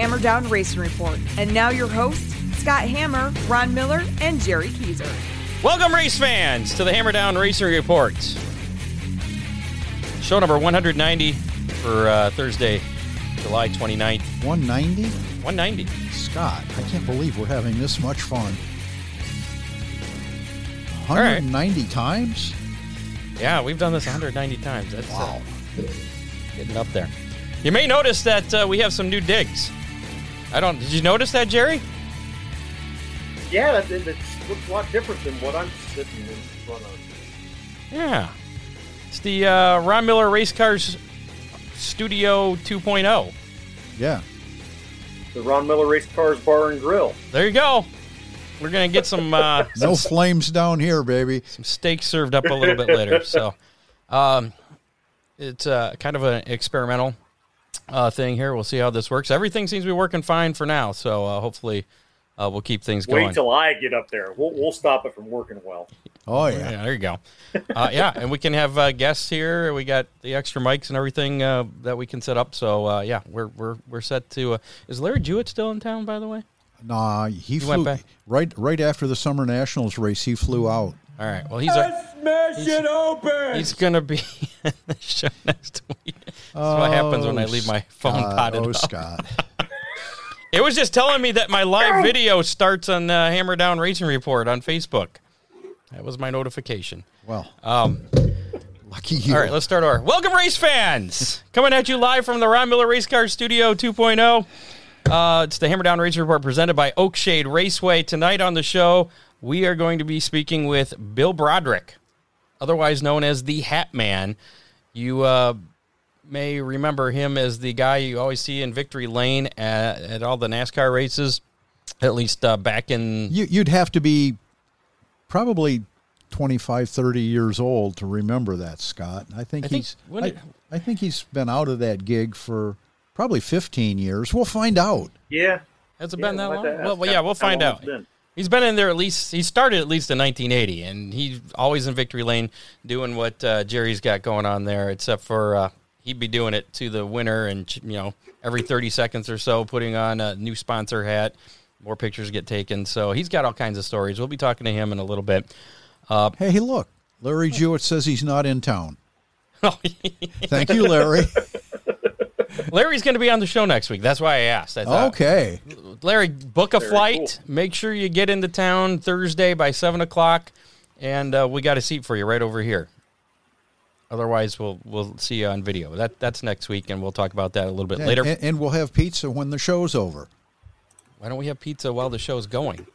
Hammer Down Racing Report. And now your hosts, Scott Hammer, Ron Miller, and Jerry Keezer. Welcome, race fans, to the Hammer Down Racing Report. Show number 190 for uh, Thursday, July 29th. 190? 190. Scott, I can't believe we're having this much fun. right. 190 times? Yeah, we've done this 190 times. That's Wow. uh, getting up there. You may notice that uh, we have some new digs. I don't. Did you notice that, Jerry? Yeah, that, that, that looks a lot different than what I'm sitting in front of. Yeah. It's the uh, Ron Miller Race Cars Studio 2.0. Yeah. The Ron Miller Race Cars Bar and Grill. There you go. We're gonna get some uh, No flames down here, baby. some steak served up a little bit later. So, um, it's uh, kind of an experimental uh, thing here. We'll see how this works. Everything seems to be working fine for now. So uh, hopefully, uh, we'll keep things going. Wait till I get up there. We'll, we'll stop it from working well. Oh, yeah. Yeah, there you go. Uh, yeah, and we can have uh, guests here. We got the extra mics and everything uh, that we can set up. So uh, yeah, we're we're we're set to. Uh, is Larry Jewett still in town? By the way. Nah, he You went back? right right after the Summer Nationals race. He flew out. All right. Well, he's a, Smash He's- it open! he's gonna be in the show next week. That's what happens when I leave my phone Scott, potted Oh, up. Scott. It was just telling me that my live video starts on uh, Hammer Down Racing Report on Facebook. That was my notification. Well, Um, lucky you. all right, let's start our welcome, race fans. Coming at you live from the Ron Miller Race Car Studio 2.0. Uh, it's the Hammer Down Racing Report presented by Oakshade Raceway. Tonight on the show, we are going to be speaking with Bill Brodrick, otherwise known as the Hat Man. You uh, may remember him as the guy you always see in Victory Lane at, at all the NASCAR races, at least uh, back in. You, you'd have to be probably 25, 30 years old to remember that, Scott. I think I think- he's. when I, I think he's been out of that gig for probably 15 years. We'll find out. Yeah. Has it Yeah, been that long? Well, well, yeah, we'll find long out. He's been in there at least. He started at least in 1980, and he's always in Victory Lane doing what uh, Jerry's got going on there. Except for uh, he'd be doing it to the winner, and you know, every 30 seconds or so, putting on a new sponsor hat. More pictures get taken, so he's got all kinds of stories. We'll be talking to him in a little bit. Uh, Hey, look. Larry Jewett says he's not in town. Thank you, Larry. Larry's going to be on the show next week. That's why I asked. I thought, okay. Larry, book a Very flight. Make sure you get into town Thursday by seven o'clock, and uh, we got a seat for you right over here. Otherwise, we'll we'll see you on video. That that's next week, and we'll talk about that a little bit And, later. and, and we'll have pizza when the show's over. Why don't we have pizza while the show's going?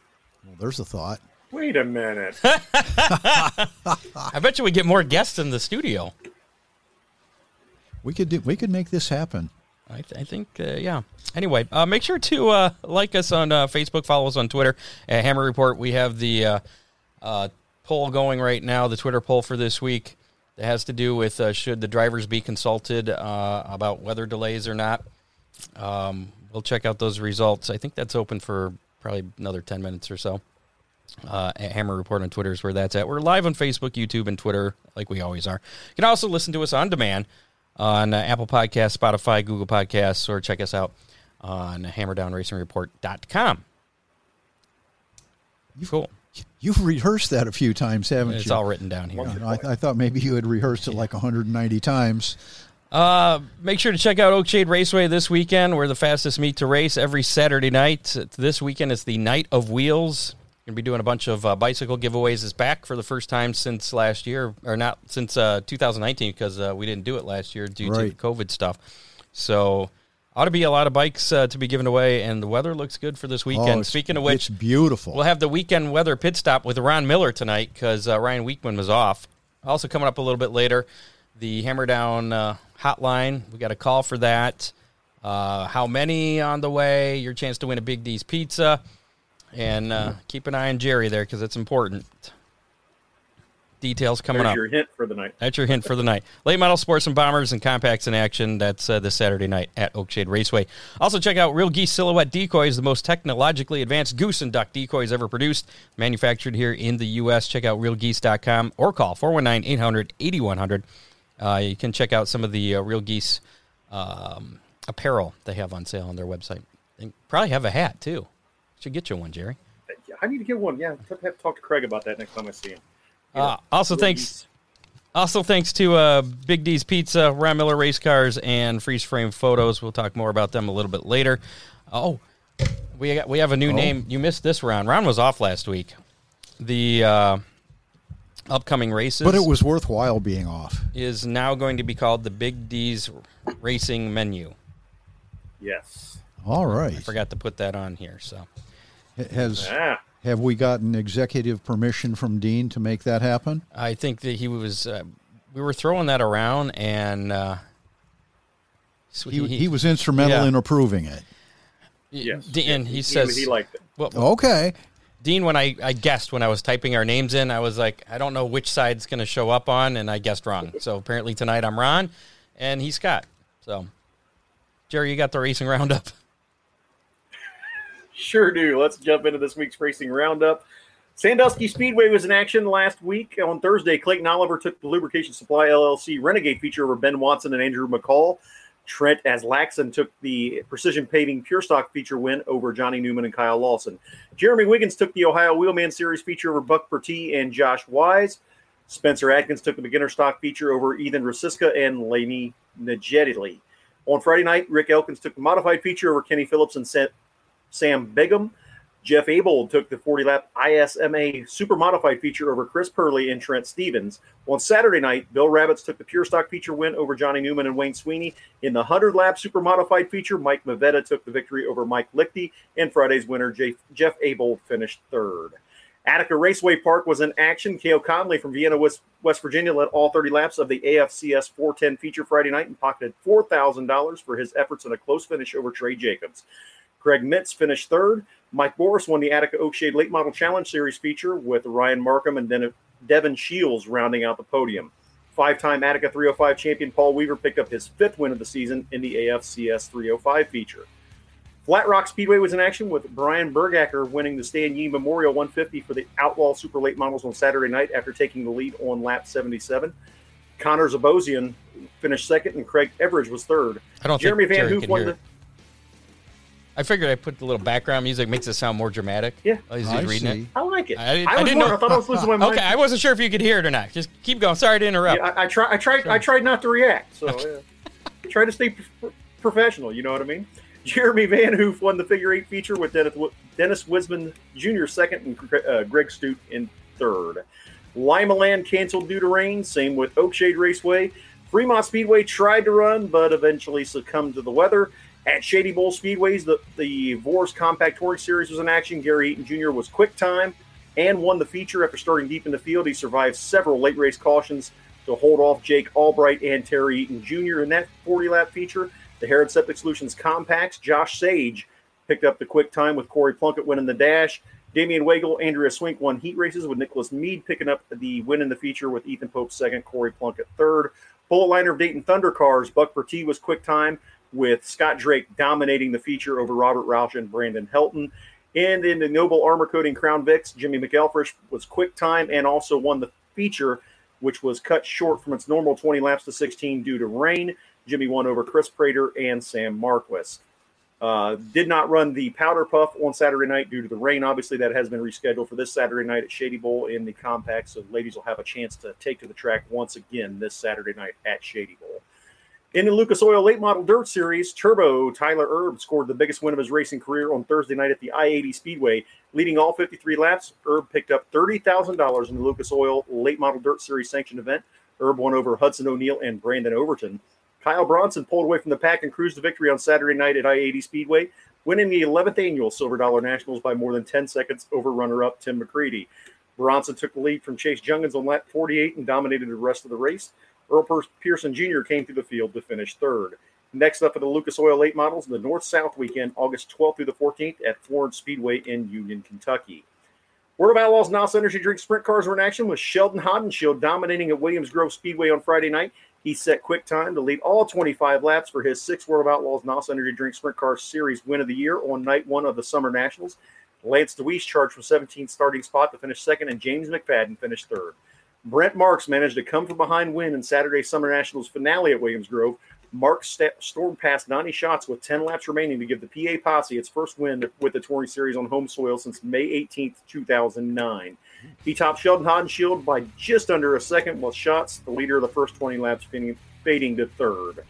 Well, there's a thought. Wait a minute. I bet you we get more guests in the studio. We could do, we could make this happen. I, th- I think, uh, yeah. Anyway, uh, make sure to uh, like us on uh, Facebook, follow us on Twitter at Hammer Report. We have the uh, uh, poll going right now, the Twitter poll for this week that has to do with should the drivers be consulted about weather delays or not. Um, we'll check out those results. I think that's open for probably another 10 minutes or so. Uh, at Hammer Report on Twitter is where that's at. We're live on Facebook, YouTube, and Twitter, like we always are. You can also listen to us on demand on uh, Apple Podcasts, Spotify, Google Podcasts, or check us out on hammerdownracingreport.com. Cool. You've rehearsed that a few times, haven't It's you? It's all written down here. You know, I, I thought maybe you had rehearsed it like 190 times. Uh, make sure to check out Oakshade Raceway this weekend. We're the fastest meet to race every Saturday night. This weekend is the Night of Wheels. Going to be doing a bunch of uh, bicycle giveaways. Is back for the first time since last year, or not since uh, 2019 because uh, we didn't do it last year due to the COVID stuff. So ought to be a lot of bikes uh, to be given away, and the weather looks good for this weekend. Oh, Speaking of which, it's beautiful. We'll have the weekend weather pit stop with Ron Miller tonight because uh, Ryan Weekman was off. Also coming up a little bit later, the Hammer Down uh, hotline. We got a call for that. Uh, how many on the way? Your chance to win a Big D's pizza, and uh, keep an eye on Jerry there because it's important. Details coming There's up. your hint for the night. That's your hint for the night. Late model sports and bombers and compacts in action. That's uh, this Saturday night at Oakshade Raceway. Also, check out Real Geese Silhouette Decoys, the most technologically advanced goose and duck decoys ever produced, manufactured here in the U.S. Check out realgeese.com or call 419 800 8100. Uh, You can check out some of the uh, Real Geese um, apparel they have on sale on their website. They probably have a hat too. Should get you one, Jerry. I need to get one. Yeah, I have to talk to Craig about that next time I see him. You Uh, know, also, thanks. East- Also, thanks to uh, Big D's Pizza, Ron Miller Race Cars, and Freeze Frame Photos. We'll talk more about them a little bit later. Oh, we got, we have a new name. You missed this round. Ron was off last week. The uh, upcoming races, But it was worthwhile being off. is now going to be called the Big D's Racing Menu. Yes. All right. I forgot to put that on here. So Has Ah, have we gotten executive permission from Dean to make that happen? I think that he was. Uh, we were throwing that around, and uh, so He, he was instrumental Yeah. in approving it. yes. Dean, he, he, says he liked it. Well, Okay. Dean, when I, I guessed when I was typing our names in, I was like, I don't know which side's going to show up on, and I guessed wrong. So apparently tonight I'm Ron, and he's Scott. So, Jerry, you got the racing roundup. Sure do. Let's jump into this week's racing roundup. Sandusky Speedway was in action last week. On Thursday, Clayton Oliver took the Lubrication Supply LLC Renegade feature over Ben Watson and Andrew McCall. Trent as Aslaxon took the Precision Paving Pure Stock feature win over Johnny Newman and Kyle Lawson. Jeremy Wiggins took the Ohio Wheelman Series feature over Buck Bertie and Josh Wise. Spencer Atkins took the beginner stock feature over Ethan Rosiska and Laney Najedili. On Friday night, Rick Elkins took the modified feature over Kenny Phillips and Sam- Sam Bigham. Jeff Abel took the 40 lap ISMA super modified feature over Chris Purley and Trent Stevens. On Saturday night, Bill Rabbits took the pure stock feature win over Johnny Newman and Wayne Sweeney. In the 100 lap super modified feature, Mike Mavetta took the victory over Mike Lichty, and Friday's winner, Jeff Abel, finished third. Attica Raceway Park was in action. Cale Conley from Vienna, West, West Virginia, led all 30 laps of the AFCS 410 feature Friday night and pocketed $4,000 for his efforts in a close finish over Trey Jacobs. Greg Mitz finished third. Mike Boris won the Attica Oakshade Late Model Challenge Series feature with Ryan Markham and Den- Devin Shields rounding out the podium. Oh five time Attica 305 champion Paul Weaver picked up his fifth win of the season in the AFCS 305 feature. Flat Rock Speedway was in action with Brian Bergacker winning the Stan Yee Memorial 150 for the Outlaw Super Late Models on Saturday night after taking the lead on lap 77. Connor Zabosian finished second, and Craig Everidge was third. I don't Jeremy think Van Jerry Hoof won the. It. I figured I put the little background music, makes it sound more dramatic. Yeah. as he's I reading see. it. I like it. I didn't- I, I was didn't wondering- know- I thought I was losing my mind. Okay, I wasn't sure if you could hear it or not. Just keep going. Sorry to interrupt. Yeah, I, I try. I tried. I tried not to react. So yeah. try to stay pro- professional. You know what I mean? Jeremy Van Hoof won the figure eight feature with Dennis, Dennis Wisman Jr. second and uh, Greg Stute in third. Lima Land canceled due to rain. Same with Oakshade Raceway. Fremont Speedway tried to run, but eventually succumbed to the weather. At Shady Bowl Speedways, the, the Vors Compact Touring Series was in action. Gary Eaton Jr. was quick time and won the feature after starting deep in the field. He survived several late race cautions to hold off Jake Albright and Terry Eaton Jr. in that 40 lap feature. The Herod Septic Solutions Compacts, Josh Sage picked up the quick time with Corey Plunkett winning the dash. Damian Wagle, Andrea Swink won heat races with Nicholas Mead picking up the win in the feature with Ethan Pope second, Corey Plunkett third. Bullet liner of Dayton Thunder Cars, Buck Bertie was quick time with Scott Drake dominating the feature over Robert Rauch and Brandon Helton. And in the Noble Armor Coating Crown Vics, Jimmy McElfresh was quick time and also won the feature, which was cut short from its normal 20 laps to 16 due to rain. Jimmy won over Chris Prater and Sam Marquis. Uh, did not run the powder puff on Saturday night due to the rain. Obviously, that has been rescheduled for this Saturday night at Shady Bowl in the compact, so ladies will have a chance to take to the track once again this Saturday night at Shady Bowl. In the Lucas Oil Late Model Dirt Series, Turbo Tyler Erb scored the biggest win of his racing career on Thursday night at the I 80 Speedway. Leading all 53 laps, Erb picked up $30,000 in the Lucas Oil Late Model Dirt Series sanctioned event. Erb won over Hudson O'Neal and Brandon Overton. Kyle Bronson pulled away from the pack and cruised to victory on Saturday night at I 80 Speedway, winning the 11th annual Silver Dollar Nationals by more than 10 seconds over runner up Tim McCreadie. Bronson took the lead from Chase Junghans on lap 48 and dominated the rest of the race. Earl Pearson Jr. came through the field to finish third. Next up for the Lucas Oil Late Models, the North South weekend, August 12th through the 14th at Florence Speedway in Union, Kentucky. World of Outlaws NOS Energy Drink Sprint Cars were in action with Sheldon Haudenschild dominating at Williams Grove Speedway on Friday night. He set quick time to lead all 25 laps for his sixth World of Outlaws NOS Energy Drink Sprint Car Series win of the year on night one of the Summer Nationals. Lance Dewease charged from 17th starting spot to finish second, and James McFadden finished third. Brent Marks managed to come from behind win in Saturday's Summer Nationals finale at Williams Grove. Marks st- stormed past 90 shots with 10 laps remaining to give the PA Posse its first win with the Touring Series on home soil since May 18th, 2009. He topped Sheldon Haudenschild by just under a second with shots, the leader of the first 20 laps, fading, fading to third.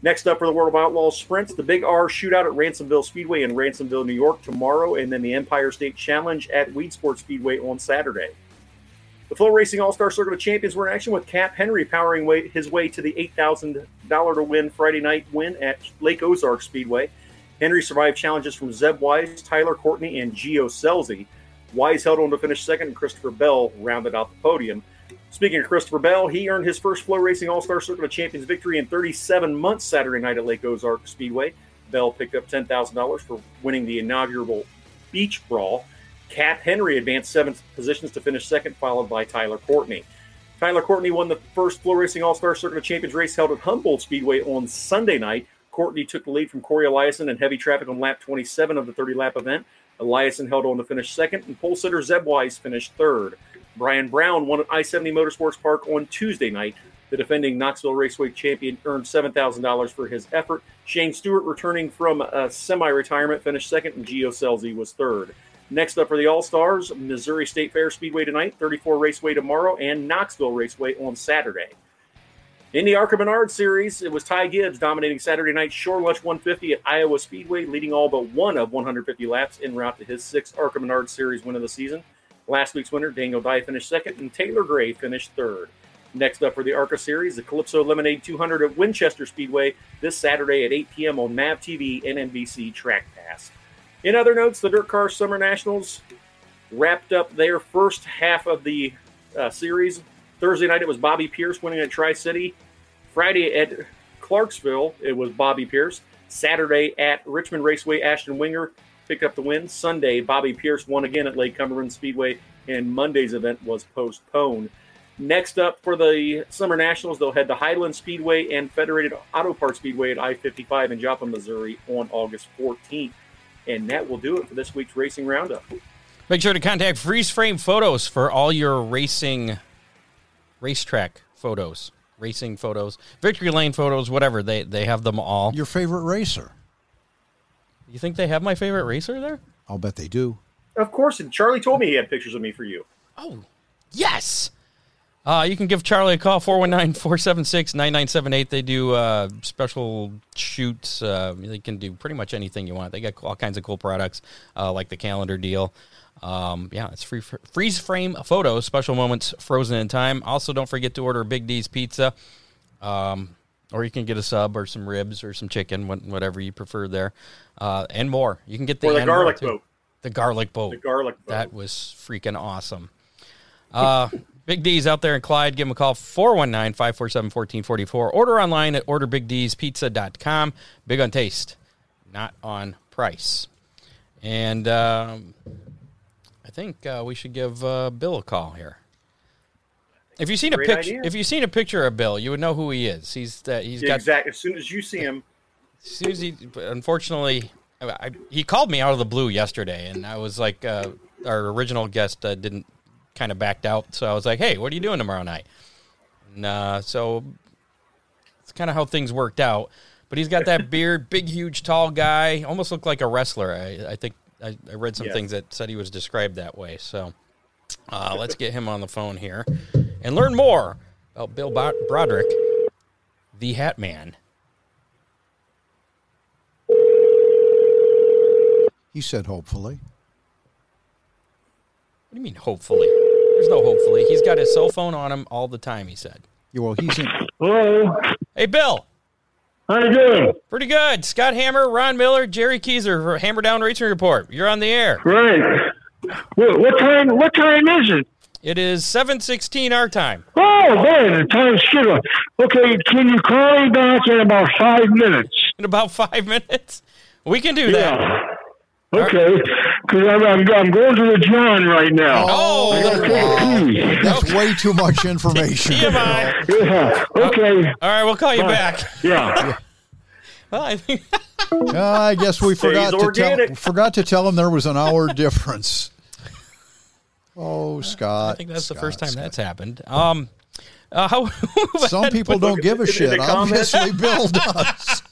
Next up for the World of Outlaws sprints, the Big R shootout at Ransomville Speedway in Ransomville, New York tomorrow, and then the Empire State Challenge at Weed Sports Speedway on Saturday. The FloRacing All Star Circuit of Champions were in action with Cap Henry powering way, his way to the $8,000 to win Friday night win at Lake Ozark Speedway. Henry survived challenges from Zeb Wise, Tyler Courtney, and Gio Scelzi. Wise held on to finish second, and Christopher Bell rounded out the podium. Speaking of Christopher Bell, he earned his first FloRacing All Star Circuit of Champions victory in 37 months Saturday night at Lake Ozark Speedway. Bell picked up $10,000 for winning the inaugural Beach Brawl. Cap Henry advanced seven positions to finish second, followed by Tyler Courtney. Tyler Courtney won the first FloRacing All Star Circuit of Champions race held at Humboldt Speedway on Sunday night. Courtney took the lead from Cory Eliason in heavy traffic on lap 27 of the 30 lap event. Eliason held on to finish second, and pole sitter Zeb Wise finished third. Brian Brown won at I 70 Motorsports Park on Tuesday night. The defending Knoxville Raceway champion earned $7,000 for his effort. Shane Stewart, returning from a semi retirement, finished second, and Gio Scelzi was third. Next up are the All Stars, Missouri State Fair Speedway tonight, 34 Raceway tomorrow, and Knoxville Raceway on Saturday. In the ARCA Menard Series, it was Ty Gibbs dominating Saturday night Shore Lunch 150 at Iowa Speedway, leading all but one of 150 laps en route to his sixth ARCA Menard Series win of the season. Last week's winner, Daniel Dye, finished second, and Taylor Gray finished third. Next up for the ARCA Series, the Calypso Lemonade 200 at Winchester Speedway this Saturday at 8 p.m. on MAV TV and NBC Track Pass. In other notes, the Dirt Car Summer Nationals wrapped up their first half of the uh, series. Thursday night, it was Bobby Pierce winning at Tri City. Friday at Clarksville, it was Bobby Pierce. Saturday at Richmond Raceway, Ashton Winger picked up the win. Sunday, Bobby Pierce won again at Lake Cumberland Speedway, and Monday's event was postponed. Next up for the Summer Nationals, they'll head to Highland Speedway and Federated Auto Parts Speedway at I 55 in Joplin, Missouri on August 14th. And that will do it for this week's Racing Roundup. Make sure to contact Freeze Frame Photos for all your racing, racetrack photos, racing photos, victory lane photos, whatever. They they have them all. Your favorite racer? You think they have my favorite racer there? I'll bet they do. Of course, and Charlie told me he had pictures of me for you. Oh, yes. Uh, you can give Charlie a call, 419 476 9978. They do uh, special shoots. Uh, they can do pretty much anything you want. They got all kinds of cool products, uh, like the calendar deal. Um, yeah, it's free freeze frame photos, special moments frozen in time. Also, don't forget to order Big D's Pizza. Um, or you can get a sub or some ribs or some chicken, whatever you prefer there, uh, and more. You can get the, or the garlic boat. The garlic boat. The garlic boat. That was freaking awesome. Uh, Big D's out there in Clyde. Give them a call, 419 547 1444. Order online at orderbigdspizza.com. Big on taste, not on price. And um, I think uh, we should give uh, Bill a call here. If you've seen a picture, if you've seen a picture of Bill, you would know who he is. He's uh, he's yeah, got exactly. As soon as you see him, as soon as he, unfortunately, I, he called me out of the blue yesterday, and I was like, uh, our original guest uh, didn't kind of backed out, so I was like, hey, what are you doing tomorrow night? And uh, so it's kind of how things worked out. But he's got that beard, big, huge, tall guy, almost looked like a wrestler. I, I think I, I, read some yes. things that said he was described that way. So uh, let's get him on the phone here and learn more about Bill Brodrick, the Hat Man. He said, hopefully. What do you mean, hopefully? There's no hopefully. He's got his cell phone on him all the time, he said. Yeah, well, he's in. Hello. Hey, Bill. How you doing? Pretty good. Scott Hammer, Ron Miller, Jerry Keezer for Hammer Down Racing Report. You're on the air. Great. What, what time? What time is it? It is seven sixteen our time. Oh man, the time's schedule. Okay, can you call me back in about five minutes? In about five minutes, we can do yeah. that. Okay, because I'm, I'm, I'm, going to the John right now. Oh, I that, take wow. that's okay. way too much information. yeah, okay. All right, we'll call you Bye. back. Yeah. well, I think. uh, I guess we forgot to tell forgot to tell him there was an hour difference. Oh, Scott! I think that's Scott, the first time Scott. that's happened. Um, Uh, how, Some people don't give a shit. Obviously, Bill does.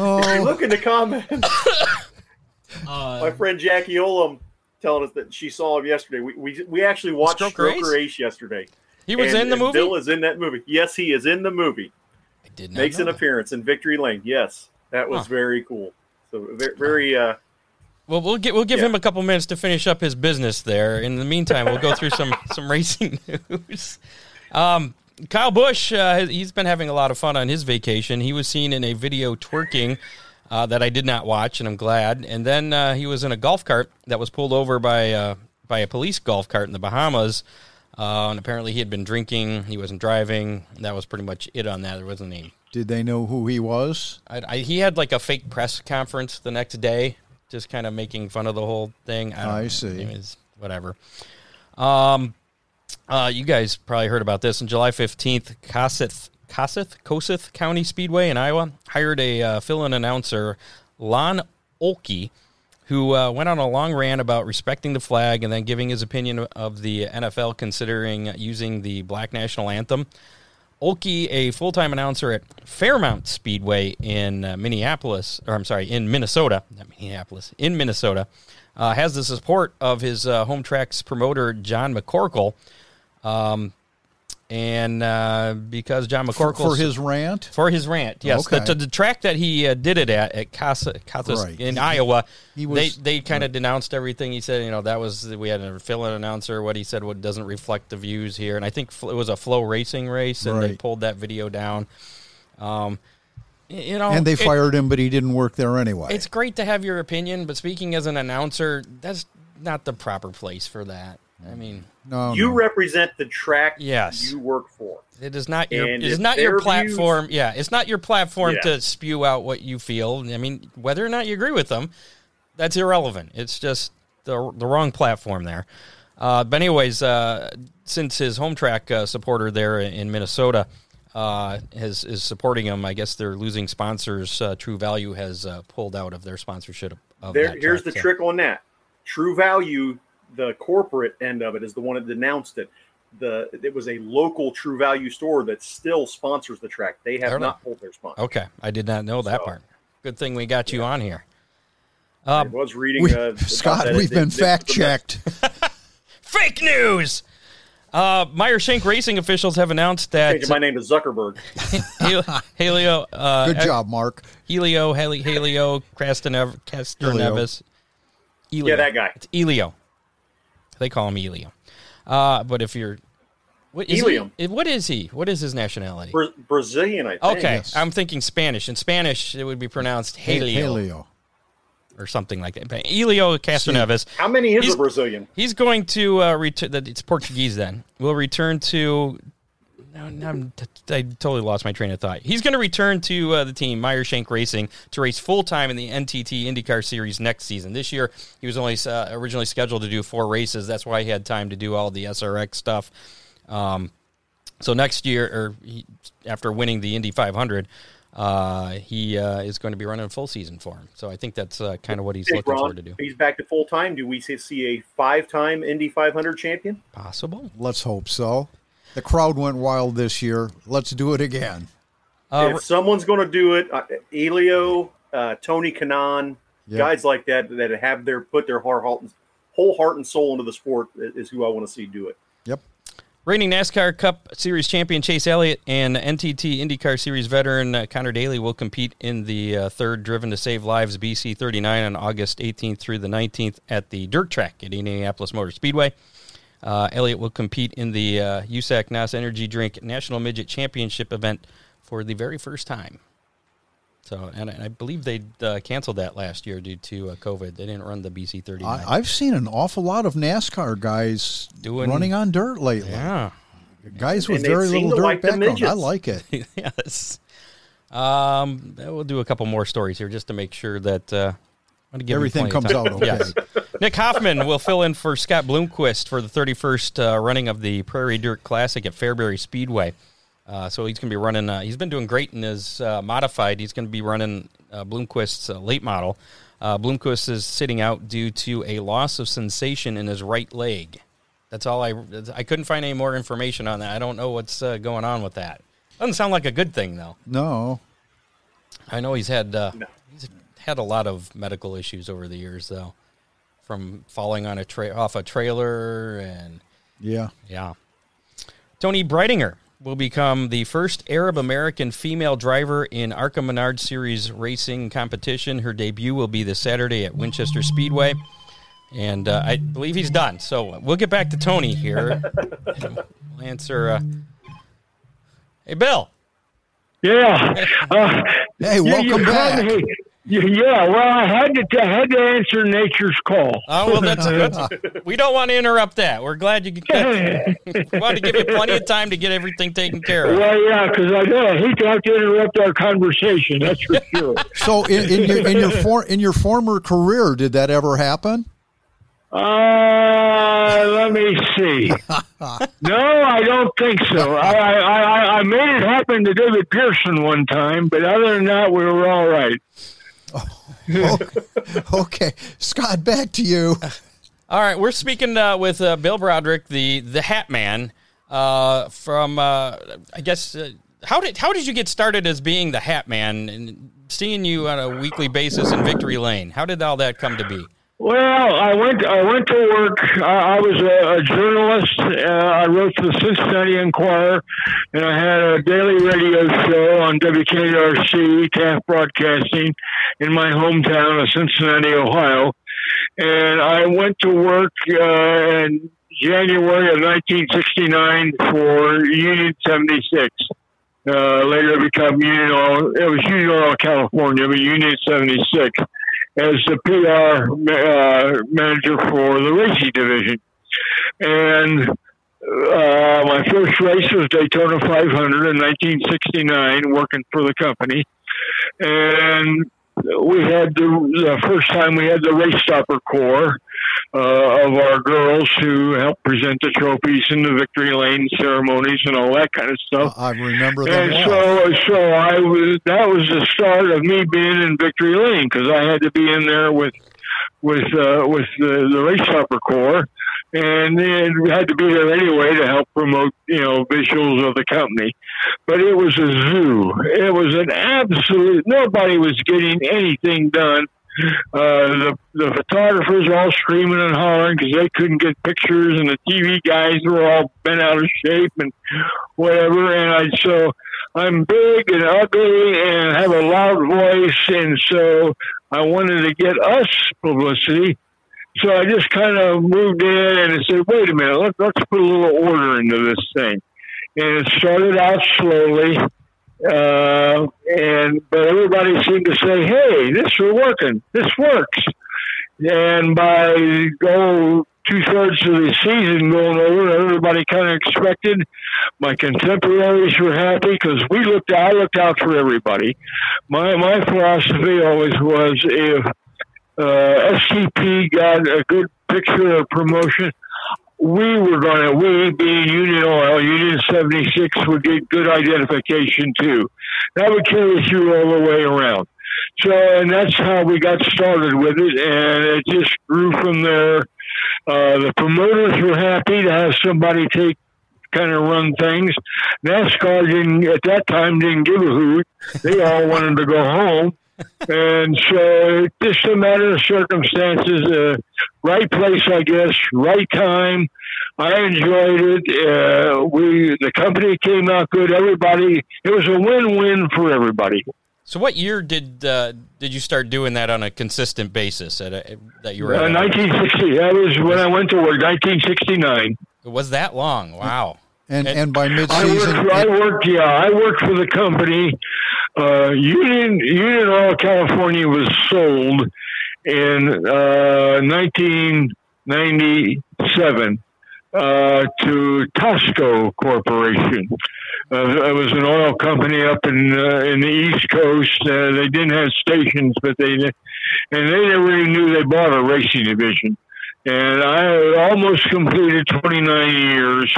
If you oh, look in the comments, Uh, my friend Jackie Olam telling us that she saw him yesterday. We we, we actually watched Stroker Stroker, Ace? Ace? yesterday. he was And- in the and movie. Bill is in that movie. Yes, he is in the movie. I did not Makes know an that. appearance in Victory Lane. Yes, that was Huh. very cool. So very, very uh, Well, we'll get we'll give Yeah. him a couple minutes to finish up his business there. In the meantime, we'll go through some some racing news. Um, Kyle Busch, uh, he's been having a lot of fun on his vacation. He was seen in a video twerking uh, that I did not watch, and I'm glad. And then uh, he was in a golf cart that was pulled over by uh, by a police golf cart in the Bahamas. Uh, and apparently, he had been drinking. He wasn't driving. That was pretty much it on that. There wasn't any did they know who he was? I, I, he had like a fake press conference the next day, just kind of making fun of the whole thing. I, I see. It was whatever. Um, uh, you guys probably heard about this. On July fifteenth, Kossuth, Kossuth, Kossuth County Speedway in Iowa hired a uh, fill-in announcer, Lon Olkey, who uh, went on a long rant about respecting the flag and then giving his opinion of the NFL considering using the Black National Anthem. Olkey, a full-time announcer at Fairmont Speedway in uh, Minneapolis, or I'm sorry, in Minnesota, not Minneapolis, in Minnesota, uh, has the support of his uh, home tracks promoter John McCorkle, um, and uh, because John McCorkle For his rant? for his rant, yes, Okay. the, the track that he uh, did it at at Casa, Casas Right. in He- Iowa, he they was- they kind of denounced everything he said. You know, that was we had a fill-in announcer. What he said what doesn't reflect the views here, and I think it was a FloRacing race, and they pulled that video down. Um, you know, And they it- fired him, but he didn't work there anyway. It's great to have your opinion, but speaking as an announcer, that's not the proper place for that. I mean, no, you no. represent the track Yes. you work for. It is not your And it is not your their platform. yeah, it's not your platform Yeah. to spew out what you feel. I mean, whether or not you agree with them, that's irrelevant. It's just the the wrong platform there. Uh, but anyways, uh, since his home track uh, supporter there in Minnesota uh, has is supporting him, I guess they're losing sponsors. Uh, True Value has uh, pulled out of their sponsorship of There, that here's track, the so- trick on that. True Value, the corporate end of it, is the one that denounced it. The it was a local True Value store that still sponsors the track. They have not pulled their sponsor. Okay, I did not know that So- part. Good thing we got you on here. I Uh, was reading. We- uh, Scott, that. we've It- been it- it- fact checked. fake news. Uh, Meyer Shank Racing officials have announced that Changing my name is Zuckerberg. Hel- Helio, uh, Good job, Mark. Helio, Heli, Helio, Castanev, Castroneves. Elio. Yeah, that guy. It's Elio. They call him Elio. Uh, but if you're, what is Helium. He, what is he? What is his nationality? Bra- Brazilian, I think. Okay, Yes. I'm thinking Spanish. In Spanish, it would be pronounced Helio, Helio. or something like that. But Elio Castroneves. How many is He's- a Brazilian? He's going to uh, return. It's Portuguese. Then We'll return to. No, no, I'm t- I totally lost my train of thought. He's going to return to uh, the team Meyer Shank Racing to race full time in the NTT IndyCar Series next season. This year, he was only uh, originally scheduled to do four races. That's why he had time to do all the SRX stuff. Um, so next year, or he, after winning the Indy 500, uh, he uh, is going to be running a full season for him. So I think that's uh, kind of what he's Hey, looking Ron, forward to do. He's back to full time. Do we see- see a five-time Indy 500 champion? Possible. Let's hope so. The crowd went wild this year. Let's do it again. Uh, if someone's going to do it, uh, Elio, uh, Tony Kanaan, Yeah. guys like that that have their put their whole heart, and, whole heart and soul into the sport is who I want to see do it. Yep. Reigning NASCAR Cup Series champion Chase Elliott and NTT IndyCar Series veteran uh, Conor Daly will compete in the uh, third Driven to Save Lives BC 39 on August 18th through the 19th at the dirt track at Indianapolis Motor Speedway. Uh, Elliott will compete in the uh, USAC NOS Energy Drink National Midget Championship event for the very first time. So, and I I believe they uh, canceled that last year due to uh, COVID. They didn't run the BC 39. I, I've seen an awful lot of NASCAR guys Doing- running on dirt lately. yeah. Guys with And very little dirt like background. I like it. yes. Um, we'll do a couple more stories here just to make sure that uh, I'm gonna give Everything plenty comes out okay. Yes. Nick Hoffman will fill in for Scott Bloomquist for the 31st uh, running of the Prairie Dirt Classic at Fairbury Speedway. Uh, so he's going to be running. Uh, he's been doing great in his uh, modified. He's going to be running uh, Bloomquist's uh, late model. Uh, Bloomquist is sitting out due to a loss of sensation in his right leg. That's all I. I couldn't find any more information on that. I don't know what's uh, going on with that. Doesn't sound like a good thing though. No. I know he's had uh, No. He's had a lot of medical issues over the years though, from falling on a tra- off a trailer and Yeah. yeah. Toni Breidinger will become the first Arab American female driver in ARCA Menard Series racing competition. Her debut will be this Saturday at Winchester Speedway. And uh, I believe he's done. So we'll get back to Tony here. we'll answer. Uh... Hey, Bill. Yeah. Uh, Hey, you- you welcome called back. me- you- yeah, well, I had to I had to answer nature's call. Oh, well, that's, that's we don't want to interrupt that. We're glad you could. we want to give you plenty of time to get everything taken care of. Well, yeah, because I, know I hate to have to interrupt our conversation. That's for sure. So in, in your in your for, in your former career, did that ever happen? Uh, let me see. No, I don't think so. I, I, I, I made it happen to David Pearson one time, but other than that, we were all right. Okay, Scott, back to you. All right, we're speaking uh, with uh, Bill Brodrick, the the Hat Man, uh, from uh, I guess. Uh, how did how did you get started as being the Hat Man and seeing you on a weekly basis in Victory Lane? How did all that come to be? Well, I went. I went to work. I, I was a, a journalist. Uh, I wrote for the Cincinnati Enquirer, and I had a daily radio show on WKRC Taft Broadcasting in my hometown of Cincinnati, Ohio. And I went to work uh, in January of 1969 for Union 76. Uh, later become Union. It was Union Oil California, but Union 76 as the PR uh, manager for the racing division. And uh, my first race was Daytona 500 in 1969, working for the company. And we had the, the first time we had the race stopper corps uh, of our girls who helped present the trophies and the victory lane ceremonies and all that kind of stuff. I remember that. And well. so, so I was. That was the start of me being in Victory Lane because I had to be in there with, with, uh, with the, the race stopper corps, and then we had to be there anyway to help promote, you know, visuals of the company. But it was a zoo. It was an absolute. Nobody was getting anything done. Uh, the the photographers were all screaming and hollering because they couldn't get pictures, and the TV guys were all bent out of shape and whatever. And I so I'm big and ugly and have a loud voice, and so I wanted to get us publicity. So I just kind of moved in and said, "Wait a minute, let, let's put a little order into this thing." And it started out slowly, uh, and but everybody seemed to say, "Hey, this is working. This works." And by go two thirds of the season going over, everybody kind of expected. My contemporaries were happy because we looked. I looked out for everybody. My my philosophy always was if uh, STP got a good picture or promotion, we were going to, we being Union Oil, Union 76 would get good identification too. That would carry through all the way around. So, and that's how we got started with it, and it just grew from there. Uh, the promoters were happy to have somebody take kind of run things. NASCAR didn't at that time didn't give a hoot. They all wanted to go home, and so just a matter of circumstances. Uh, right place, I guess. Right time. I enjoyed it. Uh, we the company came out good. Everybody. It was a win-win for everybody. So, what year did uh, did you start doing that on a consistent basis? At a, that you were Uh, at? 1960. That was when I went to work. 1969. it was that long? Wow. And And- and by I worked. midseason, I worked. Yeah, I worked for the company. Uh, Union Union Oil California was sold in uh, 1997 uh, to Tosco Corporation. Uh, it was an oil company up in uh, in the East Coast. Uh, they didn't have stations, but they and they never even knew they bought a racing division. And I almost completed 29 years.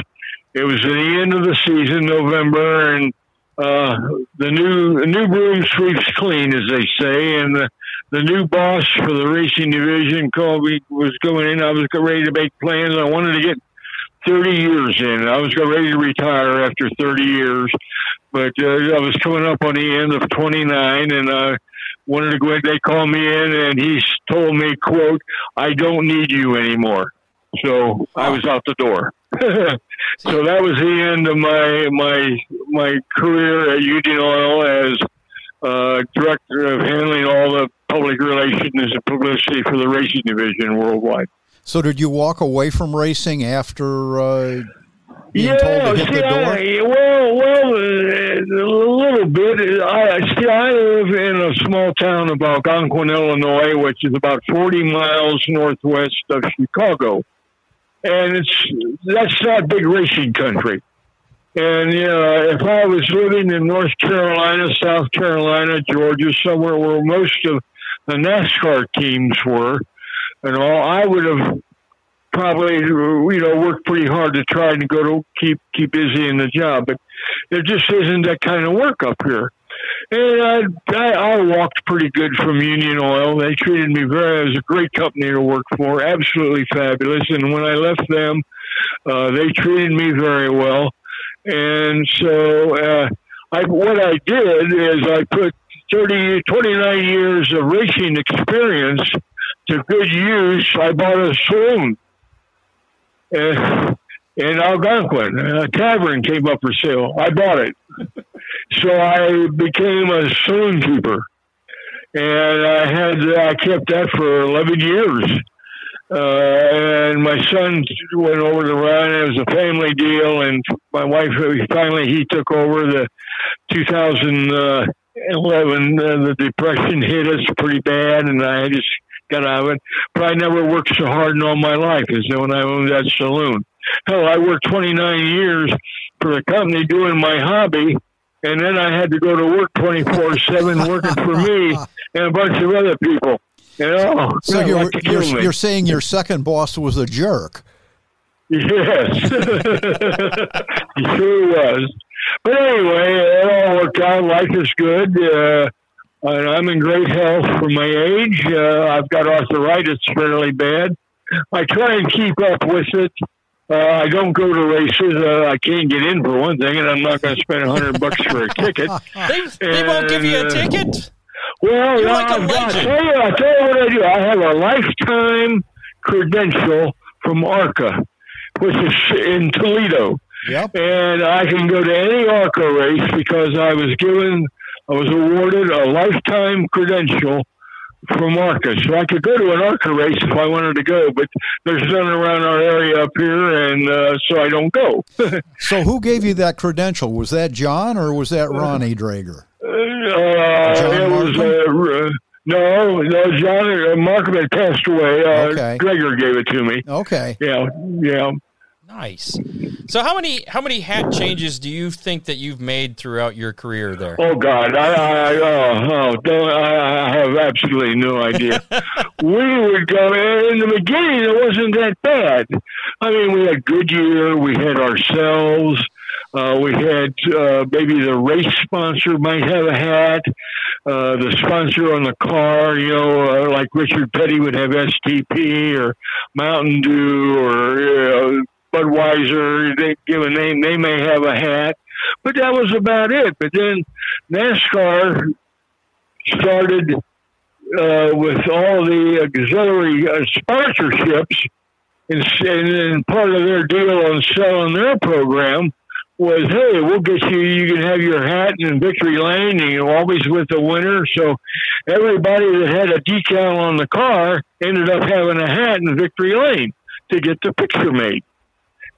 It was the end of the season, November, and uh, the new the new broom sweeps clean, as they say. And the, the new boss for the racing division called me was going in. I was ready to make plans. I wanted to get 30 years in. I was ready to retire after 30 years, but uh, I was coming up on the end of 29 and I wanted to go in. They called me in and he told me, quote, I don't need you anymore. So I was out the door. so that was the end of my my my career at Union Oil as uh, director of handling all the public relations and publicity for the racing division worldwide. So, did you walk away from racing after uh, being yeah, told to hit see, the door? I, well, well, uh, a little bit. I see. I live in a small town of Algonquin, Illinois, which is about forty miles northwest of Chicago, and it's that's not a big racing country. And you know, if I was living in North Carolina, South Carolina, Georgia, somewhere where most of the NASCAR teams were, and all, I would have probably you know worked pretty hard to try and go to keep keep busy in the job. But there just isn't that kind of work up here. And I, I, I walked pretty good from Union Oil. They treated me very. It was a great company to work for, absolutely fabulous. And when I left them, uh, they treated me very well. And so, uh, I, what I did is I put 30, 29 years of racing experience to good use. I bought a saloon uh, in Algonquin. A tavern came up for sale. I bought it. So I became a saloon keeper. And I had I kept that for 11 years. Uh, and my son went over to run. It was a family deal, and my wife finally he took over the 2011. Uh, the depression hit us pretty bad, and I just got out of it. But I never worked so hard in all my life as when I owned that saloon. Hell, I worked 29 years for the company doing my hobby, and then I had to go to work 24 7 working for me and a bunch of other people. You know, So you're, you're, you're saying your second boss was a jerk. Yes, he sure was. But anyway, it all worked out. Life is good. Uh, I'm in great health for my age. Uh, I've got arthritis fairly bad. I try and keep up with it. Uh, I don't go to races. Uh, I can't get in for one thing, and I'm not going to spend a hundred bucks for a ticket. They, they won't give you a And, uh, ticket. Well, You're no, like a I've legend. I tell you, I tell you what I do. I have a lifetime credential from ARCA, which is in Toledo, Yep. and I can go to any ARCA race because I was given, I was awarded a lifetime credential from ARCA, so I could go to an ARCA race if I wanted to go. But there's none around our area up here, and uh, so I don't go. So who gave you that credential? Was that John or was that Ronnie Drager? Uh, John it was uh, uh, no, no. John uh, Marcum had passed away. Uh, Okay. Gregor gave it to me. Okay. Yeah, yeah. Nice. So how many how many hat changes do you think that you've made throughout your career there? Oh God, I, I oh, oh I, have absolutely no idea. we would go in the beginning. It wasn't that bad. I mean, we had Goodyear. We had ourselves. Uh, we had uh, maybe the race sponsor might have a hat. Uh, the sponsor on the car, you know, uh, like Richard Petty would have STP or Mountain Dew or Budweiser. They give a name. They may have a hat, but that was about it. But then NASCAR started uh, with all the auxiliary uh, sponsorships, and, and part of their deal on selling their program was, hey, we'll get you. You can have your hat in victory lane, and you're always with the winner. So everybody that had a decal on the car ended up having a hat in victory lane to get the picture made.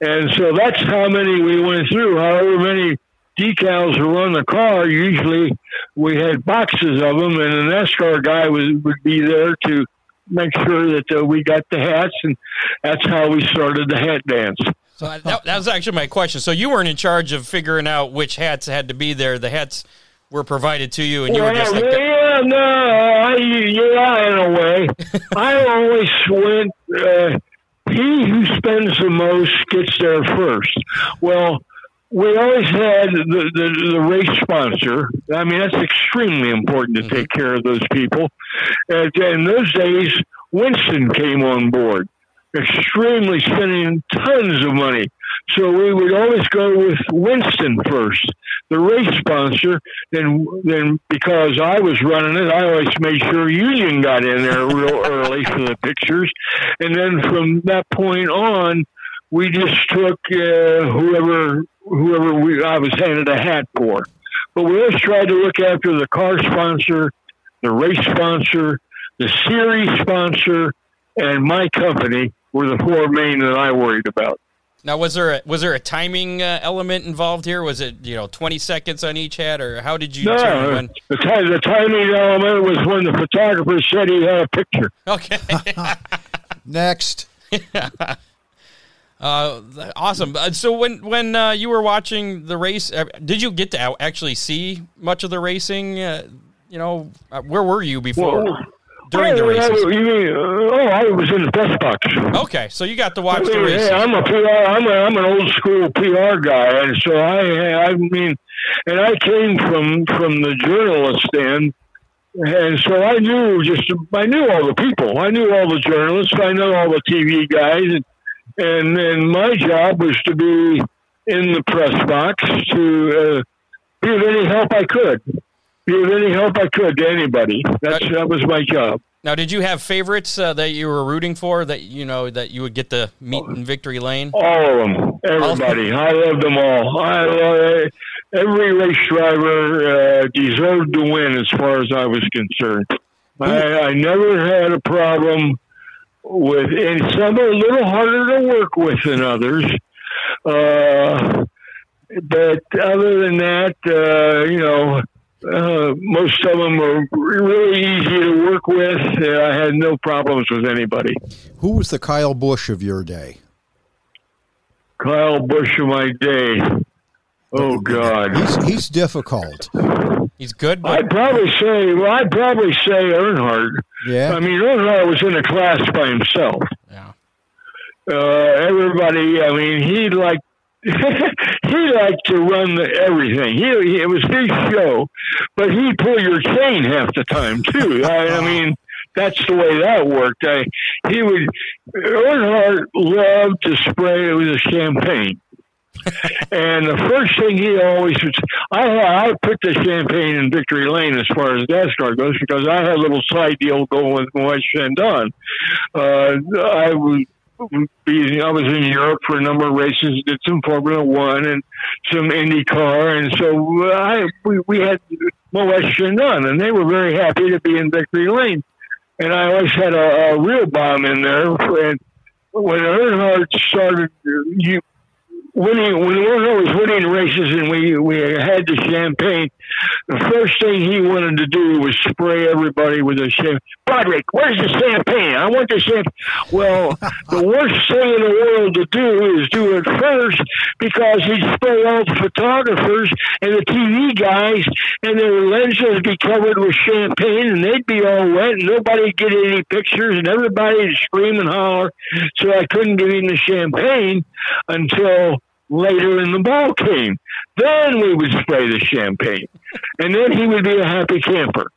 And so that's how many we went through. However many decals were on the car, usually we had boxes of them, and the NASCAR guy was, would be there to make sure that uh, we got the hats, and that's how we started the hat dance. So that, that was actually my question. So you weren't in charge of figuring out which hats had to be there. The hats were provided to you, and you were just like, yeah, no, I, yeah, in a way. I always went. Uh, he who spends the most gets there first. Well, we always had the, the, the race sponsor. I mean, that's extremely important to mm-hmm. take care of those people. And in those days, Winston came on board. extremely spending tons of money. So we would always go with Winston first, the race sponsor. Then, then because I was running it, I always made sure Union got in there real early for the pictures. And then from that point on, we just took uh, whoever whoever we I was handed a hat for. But we always tried to look after the car sponsor, the race sponsor, the series sponsor, and my company were the four main that I worried about. Now, was there a, was there a timing uh, element involved here? Was it you know twenty seconds on each hat, or how did you? No, determine when? the, ti- the timing element was when the photographer said he had a picture. Okay, Next. uh, awesome. Uh, So when when uh, you were watching the race, uh, did you get to actually see much of the racing? Uh, you know, uh, where were you before Well, during the Oh, races? Oh, I was in the press box. Okay, so you got to watch the races. Yeah, I'm a PR. I'm, a, I'm an old school PR guy, and so I, I mean, and I came from from the journalist end, and so I knew just I knew all the people. I knew all the journalists. I know all the TV guys, and and then my job was to be in the press box to uh, be of any help I could. Be of any help I could to anybody. That's that was my job. Now, did you have favorites uh, that you were rooting for that you know that you would get to meet in victory lane? All of them, everybody. I love them all. I love every race driver uh, deserved to win, as far as I was concerned. I, I never had a problem with, and some are a little harder to work with than others. Uh, but other than that, uh, you know, uh, most of them were really easy to work with. Uh, I had no problems with anybody. Who was the Kyle Busch of your day? Kyle Busch of my day. Oh God, He's he's difficult. He's good, but I'd probably say. Well, I'd probably say Earnhardt. Yeah. I mean, Earnhardt was in a class by himself. yeah. Uh, everybody. I mean, he liked he liked to run the, everything. He, he it was his show, but he'd pull your chain half the time too. I, I mean. That's the way that worked. I, he would Earnhardt loved to spray it with a champagne. and the first thing he always was, I I put the champagne in Victory Lane as far as NASCAR goes because I had a little side deal going with Moët Chandon. Uh, I was be I was in Europe for a number of races, did some Formula One and some IndyCar, and so uh, I we, we had Moët Chandon, and they were very happy to be in Victory Lane. And I always had a, a real bomb in there. And when Earnhardt started, you winning when Earnhardt was winning races and we we had the champagne, the first thing he wanted to do was spray everybody with a champagne. Brodrick, where's the champagne? I want the champagne. Well, the worst thing in the world to do is do it first because he'd spray all the photographers and the TV guys, and their lenses would be covered with champagne, and they'd be all wet, and nobody'd get any pictures, and everybody'd scream and holler. So I couldn't give him the champagne until later in the ball game. Then we would spray the champagne, and then he would be a happy camper.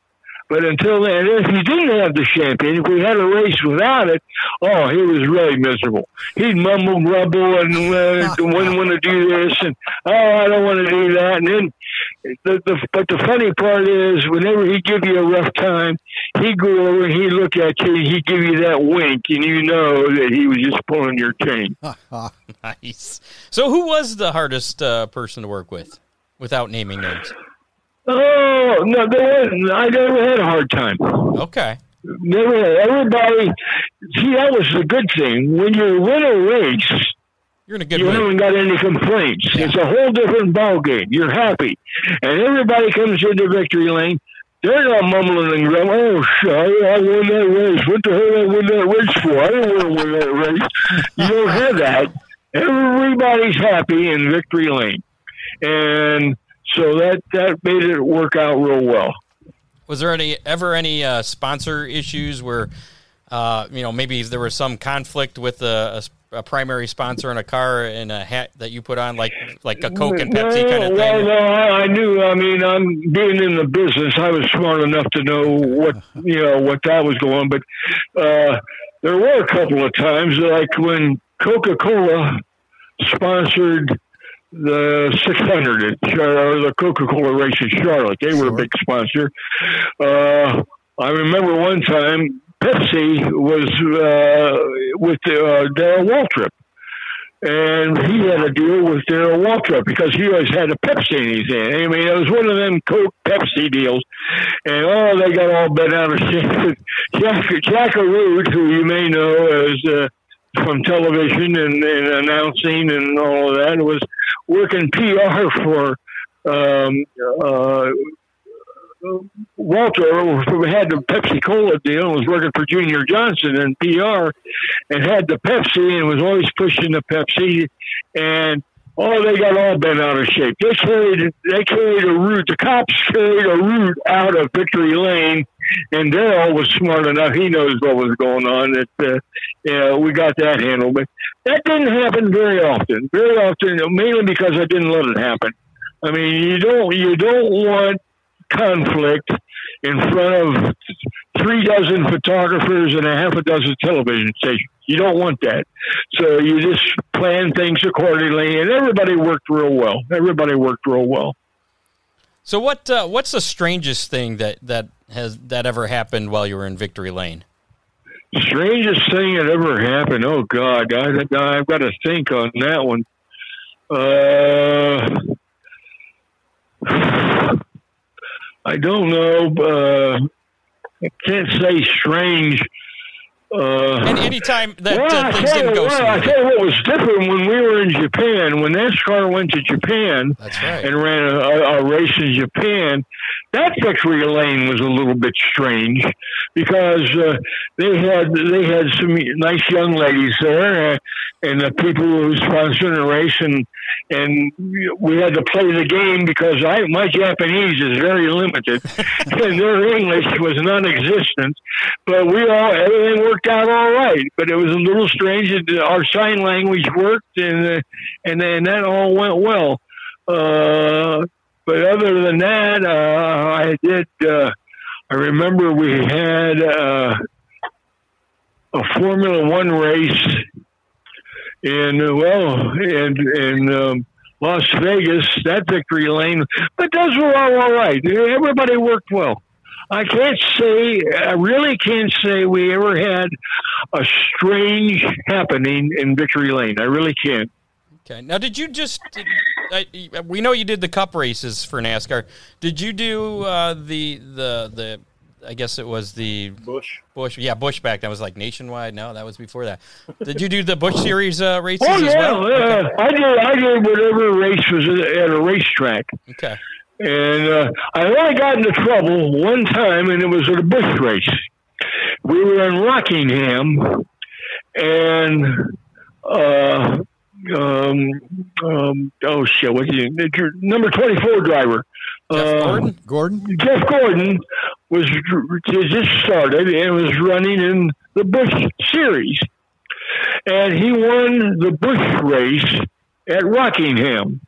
But until then, if he didn't have the champagne, if we had a race without it, oh, he was really miserable. He'd mumble, grumble, and uh, wouldn't want to do this, and oh, I don't want to do that. And then, the, the but the funny part is, whenever he give you a rough time, he'd go over and he'd look at you, and he'd give you that wink, and you know that he was just pulling your chain. Nice. So, who was the hardest uh, person to work with, without naming names? Oh no, there wasn't. I never had a hard time. Okay. Never had. Everybody, see, that was the good thing. When you win a race, You're in a good you mood. haven't got any complaints. It's a whole different ball game. You're happy, and everybody comes into victory lane. They're not mumbling and grumbling. Oh, shit, I won that race. What the hell did I win that race for? I didn't want to win that race. You don't have that. Everybody's happy in victory lane, and so that that made it work out real well. Was there any ever any uh, sponsor issues where, uh, you know, maybe there was some conflict with a, a s- a primary sponsor in a car and a hat that you put on, like like a Coke and Pepsi no, kind of well, thing? no, I, I knew. I mean, I'm being in the business. I was smart enough to know what you know what that was going. But uh, there were a couple of times, like when Coca Cola sponsored the 600 at Char- the Coca Cola race in Charlotte. They were a big sponsor. Uh, I remember one time Pepsi was uh, with uh, Waltrip. And he had a deal with Darrell Waltrip because he always had a Pepsi in his hand. I mean, it was one of them Coke Pepsi deals. And oh, they got all bent out of shape. Jack, Jack who you may know as uh, from television and, and announcing and all of that, was working PR for um, uh, Walter had the Pepsi Cola deal and was working for Junior Johnson in PR and had the Pepsi and was always pushing the Pepsi and oh they got all bent out of shape. They carried they carried Arute the cops carried Arute out of Victory Lane and Darrell was smart enough, he knows what was going on that uh, yeah, we got that handled. But that didn't happen very often. Very often mainly because I didn't let it happen. I mean, you don't you don't want conflict in front of three dozen photographers and a half a dozen television stations. You don't want that. So you just plan things accordingly, and everybody worked real well. Everybody worked real well. So what uh, what's the strangest thing that that has that ever happened while you were in Victory Lane? Strangest thing that ever happened. Oh God, I, I've got to think on that one. Uh, I don't know. Uh, I can't say strange. Uh, and anytime that well, uh, things didn't you, go well, I tell you what was different when we were in Japan. When NASCAR went to Japan That's right. and ran a, a, a race in Japan, that victory lane was a little bit strange because uh, they had they had some nice young ladies there, uh, and the people who were sponsoring the race, and and we had to play the game because I my Japanese is very limited, and their English was non-existent. But we all everything worked out all right. But it was a little strange that our sign language worked, and uh, and then that all went well. Uh, but other than that, uh, I did. Uh, I remember we had uh, a Formula One race in well in in um, Las Vegas. That victory lane, but those were all all right. Everybody worked well. I can't say, I really can't say we ever had a strange happening in Victory Lane. I really can't. Okay. Now, did you just? Did, I, we know you did the Cup races for NASCAR. Did you do uh, the the the? I guess it was the Busch. Busch. Yeah, Busch back. That was like nationwide. No, that was before that. Did you do the Busch Series uh, races Oh as yeah, well? yeah. I did. I did whatever race was at a racetrack, Okay. and uh, I only got into trouble one time, and it was at a Busch race. We were in Rockingham, and uh, um, um, oh shit, what's his name? Your Number twenty four driver. Jeff Uh, Gordon. Gordon? Jeff Gordon was just started and was running in the Busch Series, and he won the Busch race at Rockingham.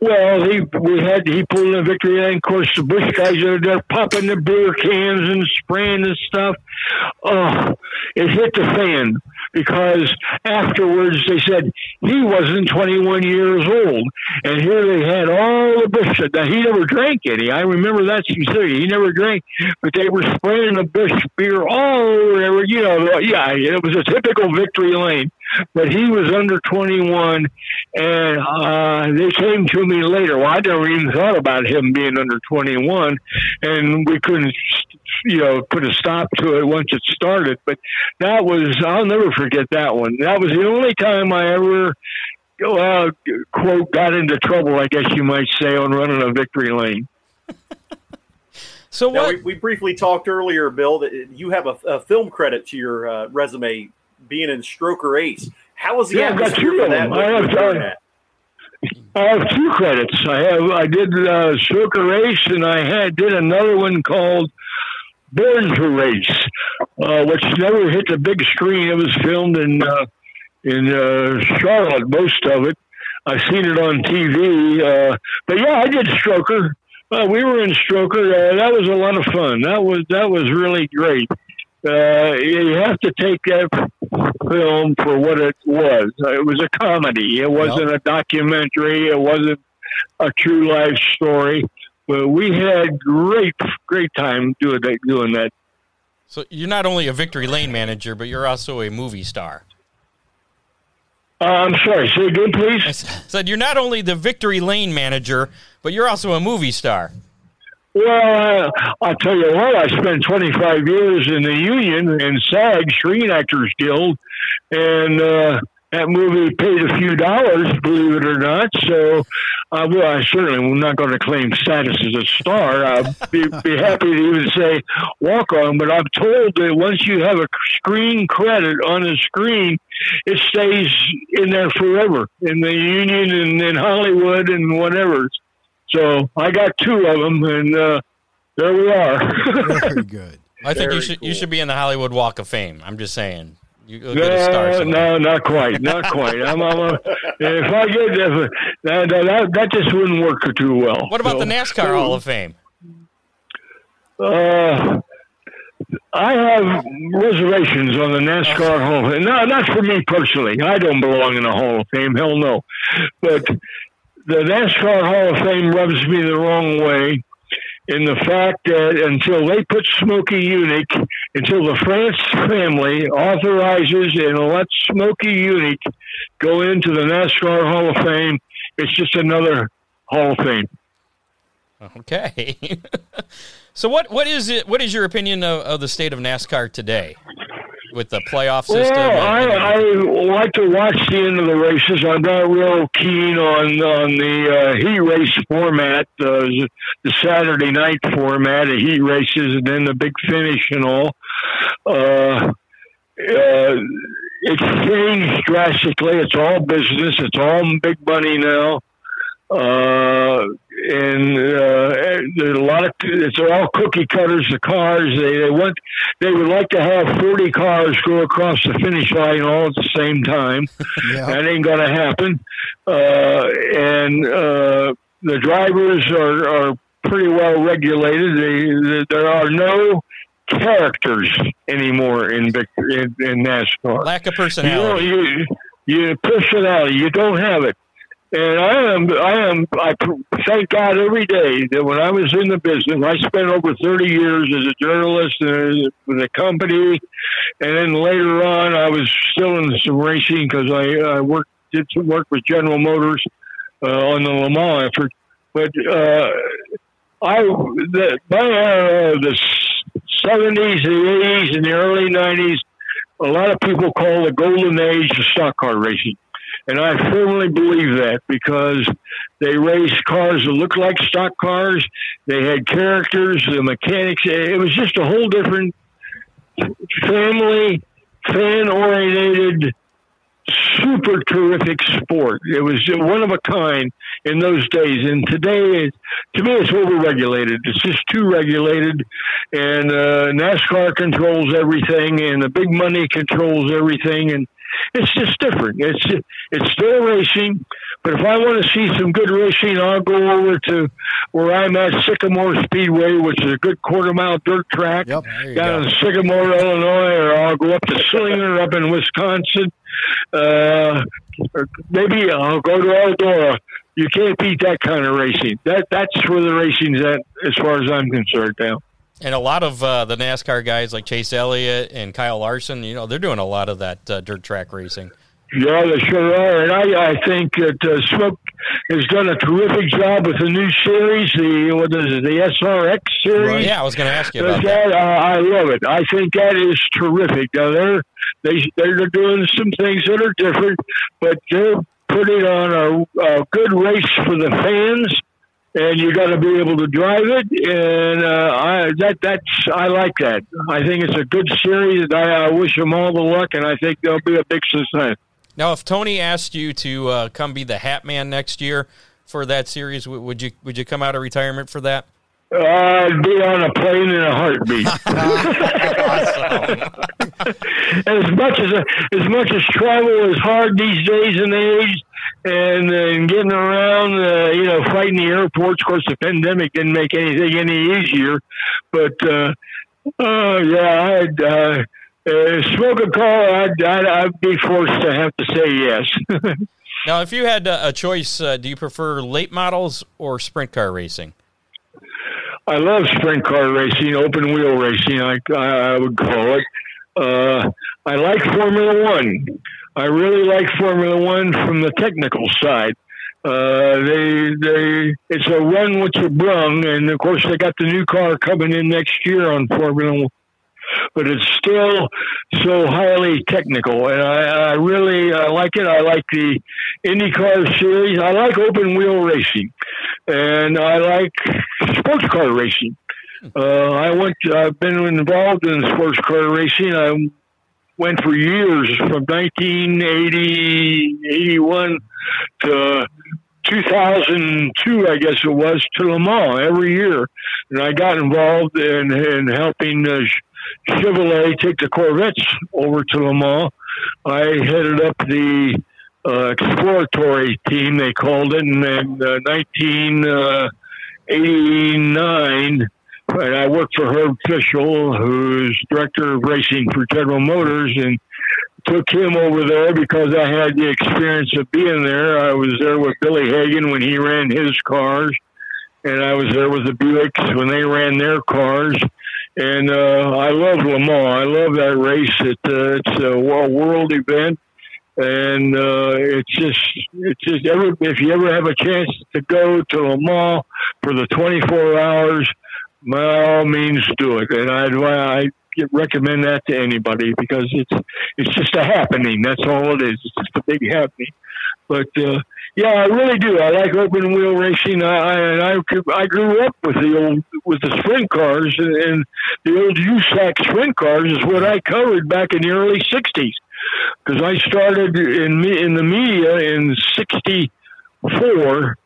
Well, he we had he pulled in a victory lane. Of course, the Busch guys are there popping the beer cans and spraying and stuff. Oh, it hit the fan because afterwards they said he wasn't 21 years old, and here they had all the Busch. Now he never drank any. I remember that sincerely. He never drank, but they were spraying the Busch beer all over. You know, yeah, it was a typical victory lane but he was under 21 and uh, they came to me later well i never even thought about him being under 21 and we couldn't you know put a stop to it once it started but that was i'll never forget that one that was the only time i ever uh, quote got into trouble i guess you might say on running a victory lane So Now, what? we, we briefly talked earlier, Bill, that you have a, a film credit to your uh, resume being in Stroker Ace. How was the Yeah, atmosphere for that? I have when you were done- at? I have two credits. I have I did uh, Stroker Ace, and I had did another one called Born to Race, uh, which never hit the big screen. It was filmed in uh, in uh, Charlotte, most of it. I've seen it on TV, uh, but yeah, I did Stroker. Uh, we were in Stroker. Uh, that was a lot of fun. That was that was really great. uh, you have to take that film for what it was. It was a comedy. It wasn't a documentary. It wasn't a true life story. But we had great, great time doing that. Doing that. So you're not only a Victory Lane manager, but you're also a movie star. Uh, I'm sorry. Say again, please. I said you're not only the Victory Lane manager, but you're also a movie star. Well, I'll tell you what, I spent 25 years in the union and SAG, Screen Actors Guild, and uh, that movie paid a few dollars, believe it or not. So, uh, well, I certainly am not going to claim status as a star. I'd be, be happy to even say walk on, but I'm told that once you have a screen credit on a screen, it stays in there forever in the union and in Hollywood and whatever. So I got two of them, and uh, there we are. Very good. I think you Very should you should be in the Hollywood Walk of Fame. I'm just saying. You go get a star No, no, not quite, not quite. I'm, I'm a, if I get that, that, that, that just wouldn't work too well. What about So, the NASCAR Hall of Fame? Uh, I have reservations on the NASCAR Hall of Fame. No, not for me personally. I don't belong in the Hall of Fame. Hell no. But the NASCAR Hall of Fame rubs me the wrong way in the fact that until they put Smokey Yunick, until the France family authorizes and lets Smokey Yunick go into the NASCAR Hall of Fame, it's just another Hall of Fame. Okay. so what what is it? What is your opinion of, of the state of NASCAR today with the playoff system? Well, I, and- I like to watch the end of the races. I'm not real keen on on the uh, heat race format, uh, the Saturday night format of heat races, and then the big finish and all. Uh, uh, it's changed drastically. It's all business. It's all big money now. Uh, and uh, there's a lot of it's all cookie cutters. The cars they, they want they would like to have 40 cars go across the finish line all at the same time. Yeah. That ain't going to happen. Uh, and uh, the drivers are, are pretty well regulated. They, there are no characters anymore in Vic- in, in NASCAR. lack of You, don't, personality. you, you personality. You don't have it. And I am, I am, I thank God every day that when I was in the business, I spent over 30 years as a journalist and with a company. And then later on, I was still in some racing because I, I worked, did some work with General Motors uh, on the Le Mans effort. But uh, I, the, uh, the 70s, the 80s, and the early 90s, a lot of people call the golden age of stock car racing. And I firmly believe that because they raced cars that looked like stock cars. They had characters, the mechanics. It was just a whole different family, fan oriented, super terrific sport. It was one of a kind in those days. And today, to me, it's overregulated. It's just too regulated. And uh, NASCAR controls everything, and the big money controls everything. And it's just different. It's it's still racing, but if I want to see some good racing, I'll go over to where I'm at Sycamore Speedway, which is a good quarter mile dirt track Yep. Down go. in Sycamore, Illinois, or I'll go up to Slinger up in Wisconsin. Uh, or maybe I'll go to Eldora. You can't beat that kind of racing. That that's where the racing's at, as far as I'm concerned now. And a lot of uh, the NASCAR guys like Chase Elliott and Kyle Larson, you know, they're doing a lot of that uh, dirt track racing. Yeah, they sure are, and I, I think that uh, Smoke has done a terrific job with the new series, the what is it, the SRX series. Yeah, I was going to ask you about that. that, uh, I love it. I think that is terrific. Now they're they they're doing some things that are different, but they're putting on a, a good race for the fans, and you got to be able to drive it. And uh, I that that's I like that. I think it's a good series. I, I wish them all the luck, and I think they'll be a big success. Now, if Tony asked you to uh, come be the Hat Man next year for that series, would you would you come out of retirement for that? Uh, I'd be on a plane in a heartbeat. as much as as much as travel is hard these days and age, and, uh, and getting around, uh, you know, fighting the airports. Of course, the pandemic didn't make anything any easier, but uh, Oh yeah, I'd uh, uh, smoke a car. I'd, I'd, I'd be forced to have to say yes. Now, if you had a choice, uh, do you prefer late models or sprint car racing? I love sprint car racing, open wheel racing. I, I would call it. Uh, I like Formula One. I really like Formula One from the technical side. Uh, they they it's a run with your brung, and of course they got the new car coming in next year on Formula but it's still so highly technical, and I, I really I like it. I like the IndyCar series. I like open wheel racing, and I like sports car racing. Uh, I went. I've been involved in sports car racing. I went for years from 1980, 81 to 2002, I guess it was, to Le Mans every year. And I got involved in, in helping uh, Chevrolet take the Corvettes over to Le Mans. I headed up the uh, exploratory team, they called it, and then uh, 1989, and I worked for Herb Fishel, who's director of racing for General Motors, and took him over there because I had the experience of being there. I was there with Billy Hagan when he ran his cars, and I was there with the Buicks when they ran their cars and uh, I love Le Mans. I love that race. It, uh, it's a world event, and uh, it's just it's just ever if you ever have a chance to go to Le Mans for the 24 hours, by all means do it. And I'd I recommend that to anybody because it's it's just a happening. That's all it is. It's just a big happening. But uh, yeah, I really do. I like open wheel racing. I, I I I grew up with the old with the sprint cars, and, and the old USAC sprint cars is what I covered back in the early '60s. Because I started in me in the media in '64.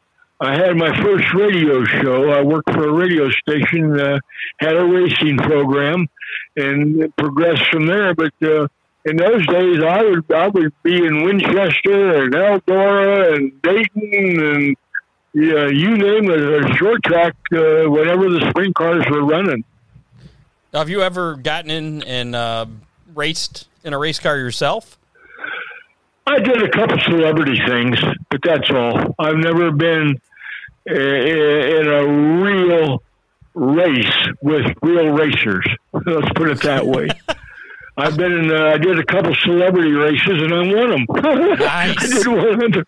I had my first radio show. I worked for a radio station, uh, had a racing program, and progressed from there. But uh, in those days, I would I would be in Winchester and Eldora and Dayton and yeah, you name it, a short track. Uh, whenever the sprint cars were running. Have you ever gotten in and uh, raced in a race car yourself? I did a couple celebrity things, but that's all. I've never been in a real race with real racers. Let's put it that way. I've been in. Uh, I did a couple celebrity races and I won them. Nice. I did one,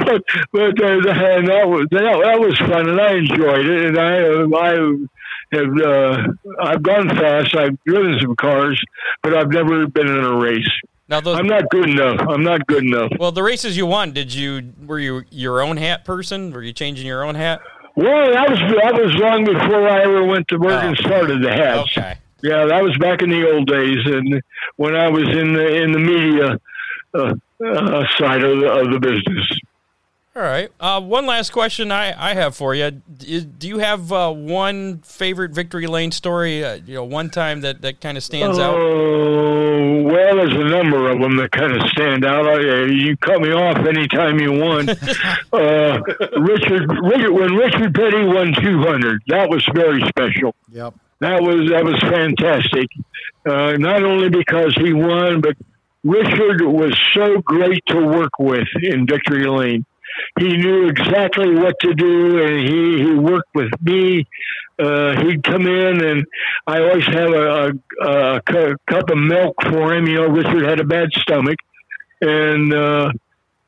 but but uh, and that was that, that was fun and I enjoyed it. And I uh, I have uh, I've gone fast. I've driven some cars, but I've never been in a race. Now those, I'm not good enough. I'm not good enough. Well, the races you won, did you were you your own hat person? Were you changing your own hat? Well, that was that was long before I ever went to work oh. and started the hats. Okay. Yeah, that was back in the old days, and when I was in the in the media uh, uh, side of the, of the business. All right. Uh, one last question I, I have for you. Do you have uh, one favorite victory lane story? Uh, you know, one time that, that kind of stands out. Oh well, there's a number of them that kind of stand out. you cut me off anytime you want. Uh, Richard, Richard, when Richard Petty won 200, that was very special. Yep that was that was fantastic. Uh, not only because he won, but Richard was so great to work with in Victory Lane. He knew exactly what to do, and he, he worked with me. Uh, he'd come in, and I always have a, a, a, cup of milk for him. You know, Richard had a bad stomach, and uh,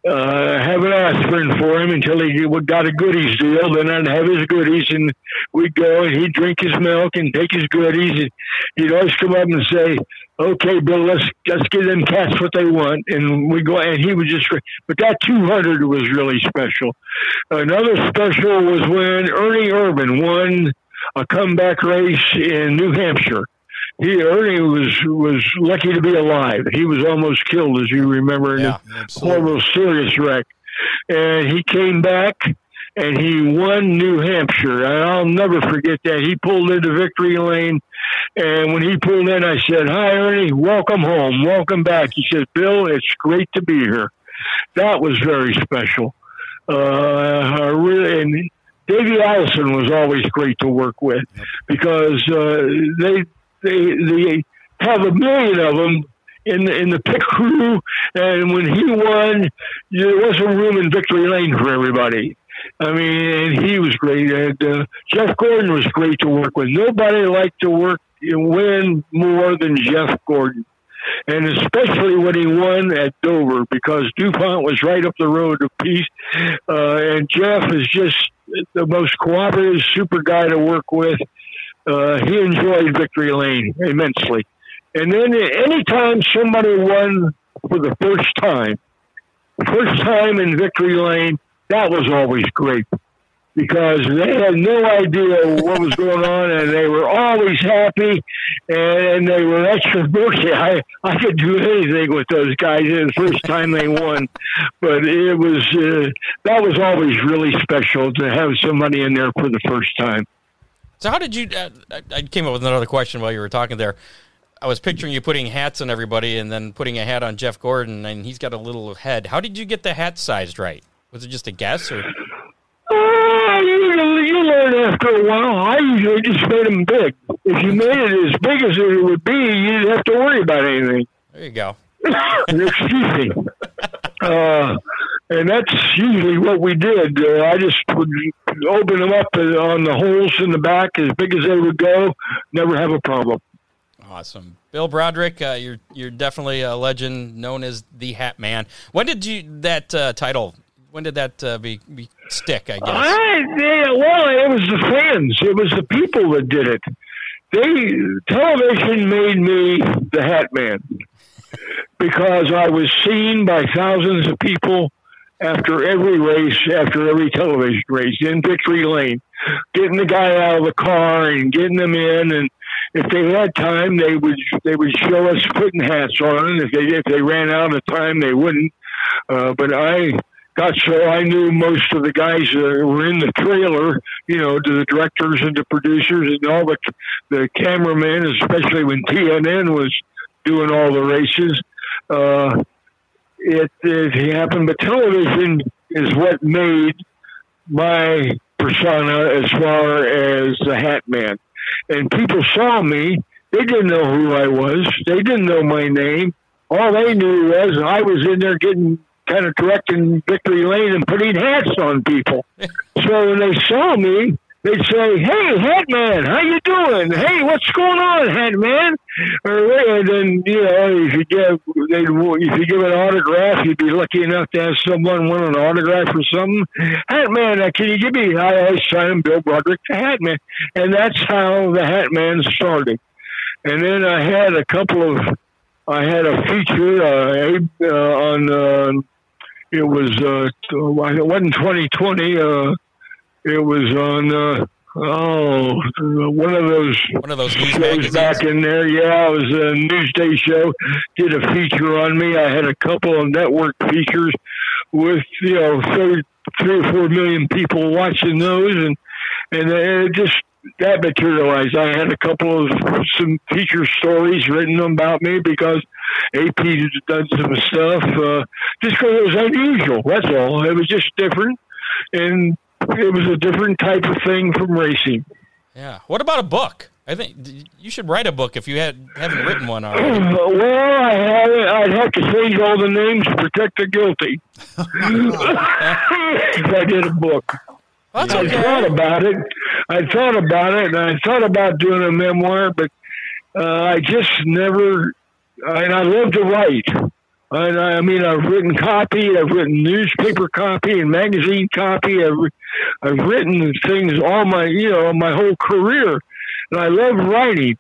uh, have an aspirin for him until he got a Goody's deal. Then I'd have his Goody's, and we'd go and he'd drink his milk and take his Goody's. And he'd always come up and say, "Okay, Bill, let's let's give them cats what they want." And we go, and he was just. But that 200 was really special. Another special was when Ernie Irvan won a comeback race in New Hampshire he Ernie was was lucky to be alive. He was almost killed, as you remember, in yeah, a horrible, serious wreck. And he came back and he won New Hampshire. And I'll never forget that. He pulled into victory lane, and when he pulled in, I said, "Hi, Ernie. Welcome home. Welcome back." He said, "Bill, it's great to be here." That was very special. Uh, really, and Davey Allison was always great to work with because uh, they they they have a million of them in the, in the pit crew, and when he won, there wasn't room in victory lane for everybody. I mean, and he was great. And uh, Jeff Gordon was great to work with. Nobody liked to work and win more than Jeff Gordon. And especially when he won at Dover, because DuPont was right up the road to peace. Uh, and Jeff is just the most cooperative, super guy to work with. Uh, he enjoyed Victory Lane immensely. And then anytime somebody won for the first time, first time in Victory Lane, that was always great because they had no idea what was going on and they were always happy and they were extra bursty. I, I could do anything with those guys in the first time they won, but it was, uh, that was always really special to have somebody in there for the first time. So how did you, uh, I came up with another question while you were talking there. I was picturing you putting hats on everybody and then putting a hat on Jeff Gordon and he's got a little head. How did you get the hat sized right? Was it just a guess, or? Uh, you, you learn after a while. I usually just made them big. If you made it as big as it would be, you didn't have to worry about anything. There you go. Excuse me. Uh, and that's usually what we did. Uh, I just would open them up on the holes in the back as big as they would go. Never have a problem. Awesome, Bill Brodrick. Uh, you're you're definitely a legend, known as the Hat Man. When did you that uh, title when did that uh, be, be stick? I guess. I, yeah, well, it was the fans. It was the people that did it. They television made me the Hat Man because I was seen by thousands of people after every race, after every television race in victory lane, getting the guy out of the car and getting them in and if they had time, they would they would show us putting hats on. If they if they ran out of time, they wouldn't. Uh, but I got so I knew most of the guys that were in the trailer, you know, to the directors and the producers and all the the cameramen, especially when TNN was doing all the races. Uh, it, it happened, but television is what made my persona as far as the Hat Man. And people saw me. They didn't know who I was. They didn't know my name. All they knew was I was in there getting kind of directing Victory Lane and putting hats on people. so when they saw me, they'd say, "Hey, Hat Man, how you doing? Hey, what's going on, Hat Man?" Or and then you know, if you give they if you give an autograph, you'd be lucky enough to have someone want an autograph or something. Hat Man, uh, can you give me? I always sign Bill Brodrick, the Hat Man, and that's how the Hat Man started. And then I had a couple of I had a feature uh, uh, on uh, it was uh, it wasn't 2020. Uh, it was on uh, oh one of those one of those news shows magazines. back in there. Yeah, it was a Newsday show. Did a feature on me. I had a couple of network features with you know three, three or four million people watching those, and and it just that materialized. I had a couple of some feature stories written about me because AP done some stuff. Uh, just because it was unusual. That's all. It was just different, and it was a different type of thing from racing. Yeah. What about a book? I think you should write a book if you had haven't written one already. well, I haven't. I'd have to change all the names to protect the guilty. if I did a book. That's I okay. thought about it. I thought about it, and I thought about doing a memoir, but uh, I just never. And I love to write. And I, I mean, I've written copy, I've written newspaper copy and magazine copy. I've, I've written things all my, you know, my whole career, and I love writing.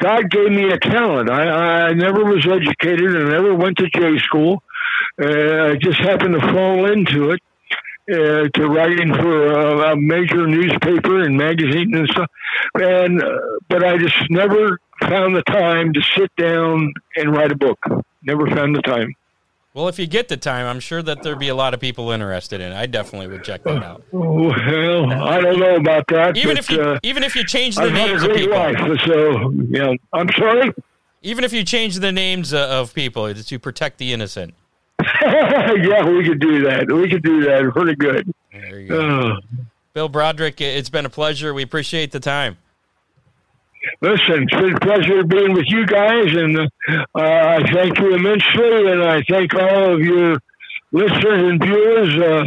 God gave me a talent. I, I never was educated. I never went to J school. Uh, I just happened to fall into it uh, to writing for a, a, major newspaper and magazine and stuff. And uh, but I just never found the time to sit down and write a book. Never found the time. Well, if you get the time, I'm sure that there'd be a lot of people interested in it. I definitely would check that out. Well, I don't know about that. Even but, if you uh, even if you change the I've names of people, life, so yeah. I'm sorry. even if you change the names uh, of people to protect the innocent. yeah, we could do that. We could do that. Pretty good. There you go. Uh, Bill Brodrick, it's been a pleasure. We appreciate the time. Listen, it's been a pleasure being with you guys, and uh, I thank you immensely, and I thank all of your listeners and viewers. Uh,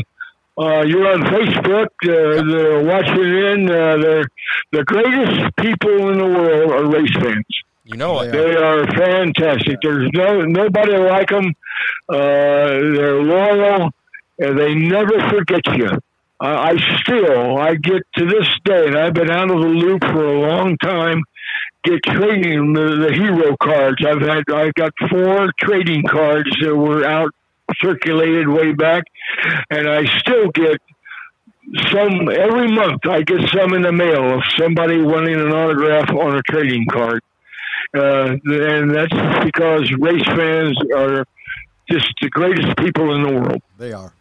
uh, you're on Facebook. Uh, they're watching in. Uh, they're the greatest people in the world are race fans. You know it. They are fantastic. There's no nobody like them. Uh, they're loyal, and they never forget you. Uh, I still, I get to this day, and I've been out of the loop for a long time. Get trading the, the hero cards. I've had, I've got four trading cards that were out circulated way back, and I still get some every month. I get some in the mail of somebody wanting an autograph on a trading card, uh, and that's because race fans are just the greatest people in the world. They are.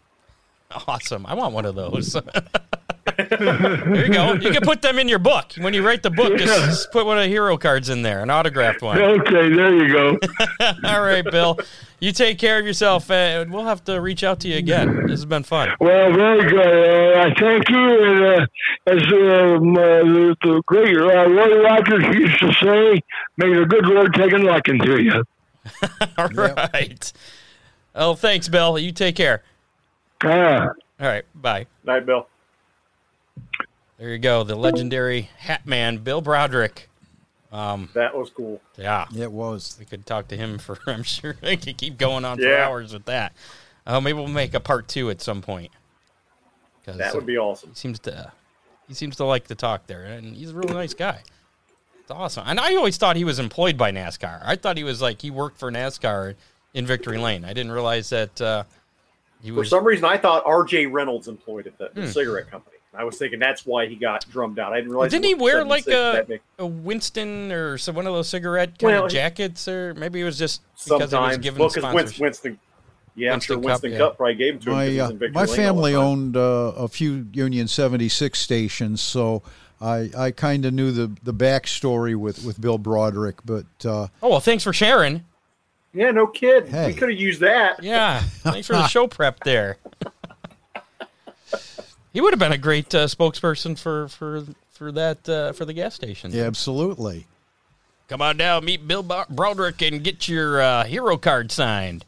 Awesome. I want one of those. there you go. You can put them in your book. When you write the book, just, Yeah. just put one of the hero cards in there, an autographed one. Okay, there you go. All right, Bill. You take care of yourself. and we'll have to reach out to you again. This has been fun. Well, very good. Uh, I thank you. And uh, as um, uh, the, the great uh, Roy Rogers used to say, may the good Lord take a liking to you. All right. Oh, thanks, Bill. You take care. Ah. All right. Bye. Night, Bill. There you go. The legendary Hat Man, Bill Brodrick. Um, That was cool. yeah. It was. We could talk to him for, I'm sure I could keep going on for hours with that. Uh, maybe we'll make a part two at some point. 'Cause, That would uh, be awesome. He seems to, he seems to like to talk there, and he's a really nice guy. It's awesome. And I always thought he was employed by NASCAR. I thought he was like he worked for NASCAR in Victory Lane. I didn't realize that uh, he For was. some reason, I thought R.J. Reynolds employed at the, the Hmm. cigarette company. I was thinking that's why he got drummed out. I didn't realize. Didn't he was wear like a, a Winston or some one of those cigarette kind Well, of jackets, or maybe it was just because he was sometimes? given Well, 'cause sponsorship. Winston, Winston, yeah, I'm sure Winston Cup, Winston yeah. Probably gave him to My he was uh, my Lane all the family owned uh, a few Union 76 stations, so I, I kind of knew the, the backstory with, with Bill Brodrick. But uh, Oh well, thanks for sharing. Yeah, no kid. Hey. We could have used that. Yeah, thanks for the show prep there. he would have been a great uh, spokesperson for for for that uh, for the gas station. yeah, absolutely. Come on down, meet Bill Brodrick, and get your uh, hero card signed.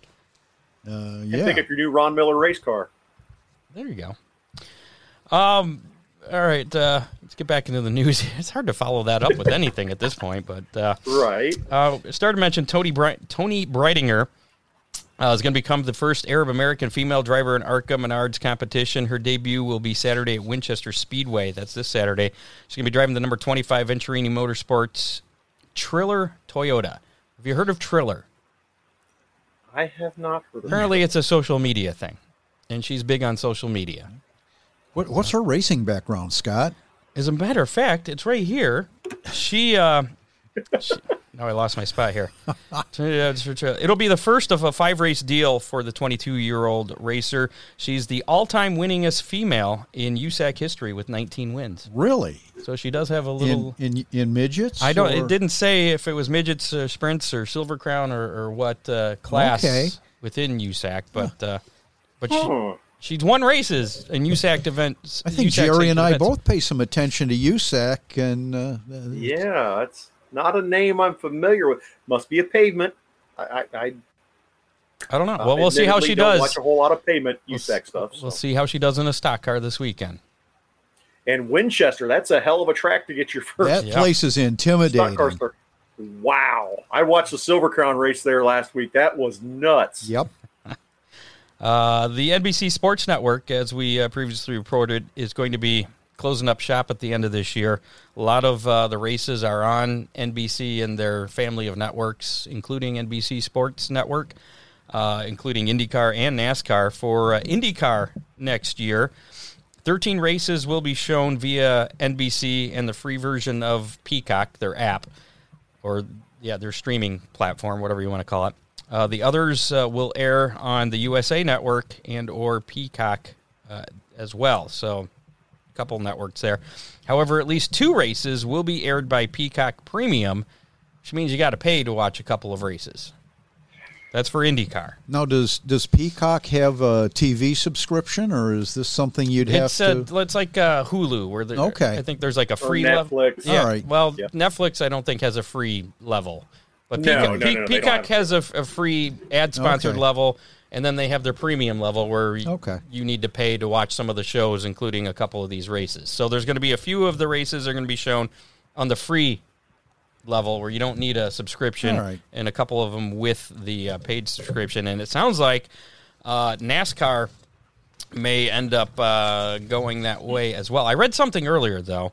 Uh, And yeah. pick up your new Ron Miller race car. There you go. Um. All right. Uh, let's get back into the news. It's hard to follow that up with anything at this point, but uh, Right. Uh, started to mention Tony Bri- Toni Breidinger uh, is going to become the first Arab American female driver in ARCA Menards competition. Her debut will be Saturday at Winchester Speedway. That's this Saturday. She's going to be driving the number 25 Venturini Motorsports Triller Toyota. Have you heard of Triller? I have not heard of. Apparently, it's a social media thing, and she's big on social media. What, what's her racing background, Scott? As a matter of fact, it's right here. She, uh, she now I lost my spot here. It'll be the first of a five race deal for the 22 year old racer. She's the all time winningest female in USAC history with 19 wins. Really? So she does have a little. in in midgets? I don't. or- It didn't say if it was midgets, or sprints, or silver crown, or, or what uh, class Okay. within USAC. But uh, but she, Huh. She's won races in USAC events. I think USAC Jerry and I events. both pay some attention to USAC, and uh, Yeah, it's not a name I'm familiar with. Must be a pavement. I, I, I I don't know. Well, we'll see how she don't does. Watch a whole lot of pavement We'll USAC stuff. so. We'll see how she does in a stock car this weekend. And Winchester, that's a hell of a track to get your first that Yeah. place is intimidating. stock car intimidating. Wow! I watched the Silver Crown race there last week. That was nuts. Yep. Uh, the NBC Sports Network, as we uh, previously reported, is going to be closing up shop at the end of this year. A lot of uh, the races are on NBC and their family of networks, including NBC Sports Network, uh, including IndyCar and NASCAR. For uh, IndyCar next year, 13 races will be shown via NBC and the free version of Peacock, their app, or yeah, their streaming platform, whatever you want to call it. Uh, the others uh, will air on the USA Network and or Peacock uh, as well. So, a couple networks there. However, at least two races will be aired by Peacock Premium, which means you got to pay to watch a couple of races. That's for IndyCar. Now, does does Peacock have a TV subscription, or is this something you'd have It's uh, to? it's like uh, Hulu, where there, Okay. I think there's like a Or free level. Netflix. Yeah. All right. Well, Yeah. Netflix I don't think has a free level, but Peacock, no, no, no, they don't Peacock has a, a free ad sponsored Okay. level, and then they have their premium level where Okay. you need to pay to watch some of the shows, including a couple of these races. So there's going to be a few of the races are going to be shown on the free level where you don't need a subscription, All right. and a couple of them with the uh, paid subscription. And it sounds like uh, NASCAR may end up uh, going that way as well. I read something earlier though.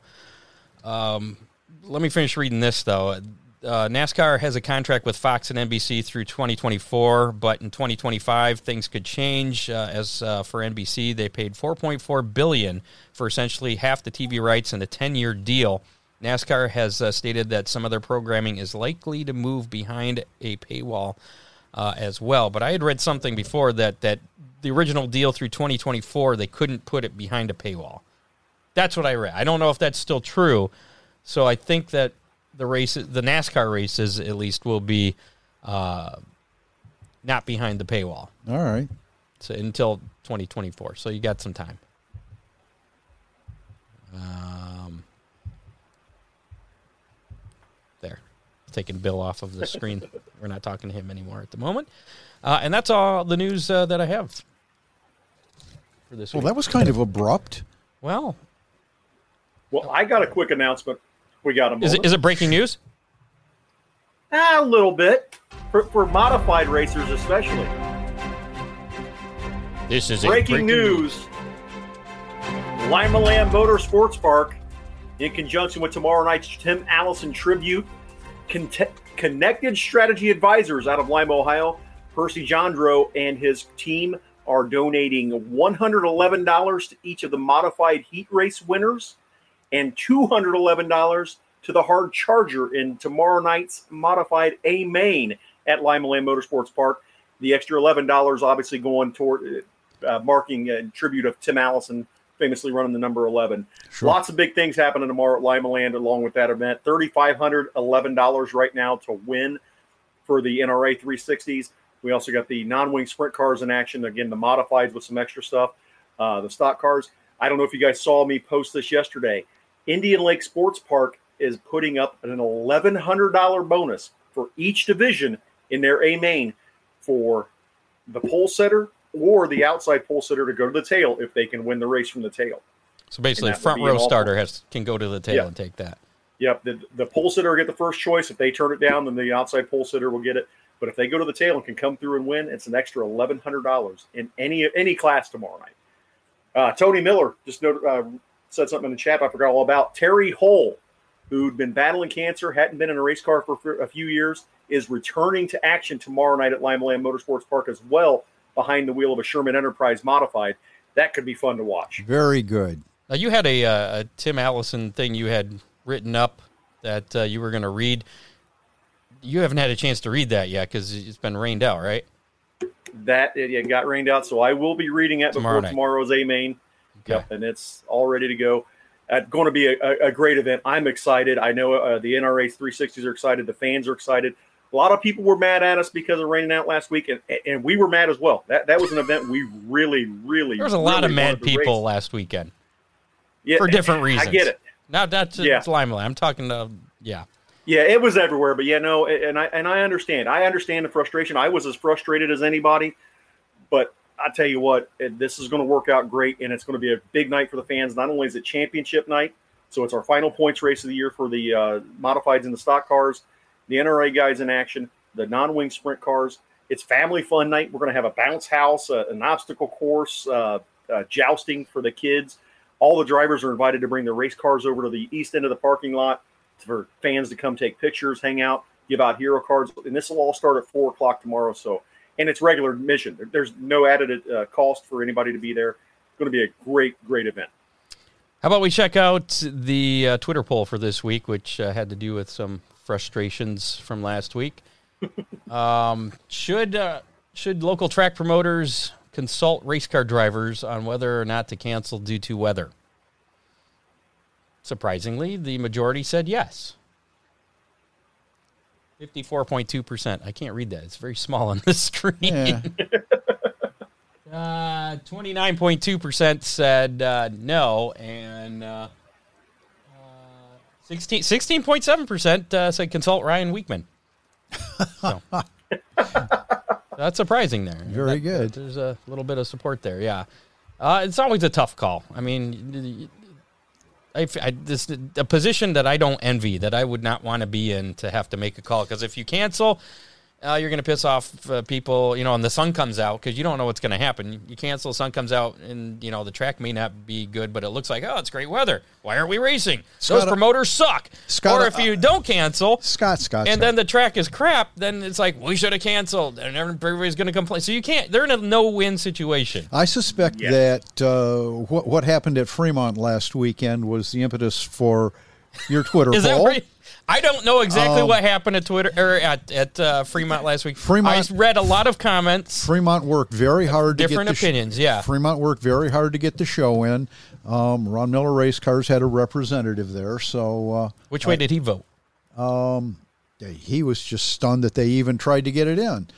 Um, let me finish reading this though. Uh, NASCAR has a contract with Fox and NBC through 2024, but in 2025 things could change. Uh, as uh, for NBC, they paid 4.4 billion for essentially half the TV rights in a 10-year deal. NASCAR has uh, stated that some of their programming is likely to move behind a paywall uh, as well. But I had read something before that that the original deal through 2024 they couldn't put it behind a paywall. That's what I read. I don't know if that's still true. So I think that the races, the NASCAR races, at least, will be uh, not behind the paywall All right. so, until 2024. So you got some time. Um, there, taking Bill off of the screen. We're not talking to him anymore at the moment. Uh, and that's all the news uh, that I have for this Well, week. that was kind of abrupt. well, Well, I got a quick announcement. We got a moment. is it, is it breaking news? A little bit for, for modified racers, especially. This is Breaking news: Limaland Motorsports Park, in conjunction with tomorrow night's Tim Allison tribute, Cont- Connected Strategy Advisors out of Lima, Ohio, Percy Jandro and his team are donating $111 to each of the modified heat race winners and $211 to the hard charger in tomorrow night's modified A main at Limaland Motorsports Park. The extra $11 obviously going toward uh, marking a tribute of Tim Allison, famously running the number 11. Sure. Lots of big things happening tomorrow at Limaland along with that event. $3,511 right now to win for the NRA 360s. We also got the non-wing sprint cars in action. Again, the modifieds with some extra stuff. Uh, the stock cars. I don't know if you guys saw me post this yesterday. Indian Lake Sports Park is putting up an $1,100 bonus for each division in their A main for the pole setter or the outside pole setter to go to the tail if they can win the race from the tail. So basically, front row starter has can go to the tail Yeah. and take that. Yep, the, the pole sitter get the first choice. If they turn it down, then the outside pole sitter will get it. But if they go to the tail and can come through and win, it's an extra eleven hundred dollars in any any class tomorrow night. Uh, Tony Miller just noted, uh, said something in the chat I forgot all about. Terry Hole, who'd been battling cancer, hadn't been in a race car for a few years, is returning to action tomorrow night at Limaland Motorsports Park as well, behind the wheel of a Sherman Enterprise modified. That could be fun to watch. Very good. Now you had a, uh, a Tim Allison thing you had written up that uh, you were going to read. You haven't had a chance to read that yet because it's been rained out, right? That it, it got rained out, so I will be reading it Tomorrow before night. tomorrow's A main. Okay. Yep, and it's all ready to go. Uh, going to be a, a, great event. I'm excited. I know uh, the NRA 360s are excited. The fans are excited. A lot of people were mad at us because of raining out last week, and, and we were mad as well. That that was an event we really, really. There was a lot of mad people race. last weekend yeah, for different reasons. I get it. Now that's Yeah. it's Limelight. I'm talking to yeah. Yeah, it was everywhere, but yeah, no, and I and I understand. I understand the frustration. I was as frustrated as anybody, but I tell you what, this is going to work out great, and it's going to be a big night for the fans. Not only is it championship night, so it's our final points race of the year for the uh, modifieds and the stock cars, the NRA guys in action, the non-wing sprint cars. It's family fun night. We're going to have a bounce house, uh, an obstacle course, uh, uh, jousting for the kids. All the drivers are invited to bring their race cars over to the east end of the parking lot for fans to come take pictures, hang out, give out hero cards, and this will all start at four o'clock tomorrow. So, and it's regular admission. There- There's no added uh, cost for anybody to be there. It's going to be a great, great event. How about we check out the uh, Twitter poll for this week, which uh, had to do with some frustrations from last week. um, should uh, should local track promoters consult race car drivers on whether or not to cancel due to weather? Surprisingly, the majority said yes. 54.2%. I can't read that. It's very small on the screen. Yeah. Uh, 29.2% said uh, no, and uh, uh, 16, 16.7% uh, said consult Ryan Weekman. So, that's surprising there. Very That- good. There's a little bit of support there, yeah. Uh, it's always a tough call. I mean, I, I, this a position that I don't envy, that I would not want to be in to have to make a call. Because if you cancel, uh, you're going to piss off uh, people, you know, and the sun comes out because you don't know what's going to happen. You cancel, sun comes out, and you know the track may not be good, but it looks like oh, it's great weather. Why aren't we racing? Those promoters suck. Scott, or if you don't cancel, Scott, Scott, and Scott. then the track is crap, then it's like we should have canceled, and everybody's going to complain. So you can't. They're in a no-win situation. I suspect Yeah. that uh, what what happened at Fremont last weekend was the impetus for your Twitter Is that poll. right? I don't know exactly what happened at Twitter or at at uh, Fremont last week. Fremont- I read a lot of comments. Fremont worked very hard to Different get the sh- opinions, yeah. Fremont worked very hard to get the show in. Um, Ron Miller Race Cars had a representative there, so uh, Which way did he vote? Um, he was just stunned that they even tried to get it in.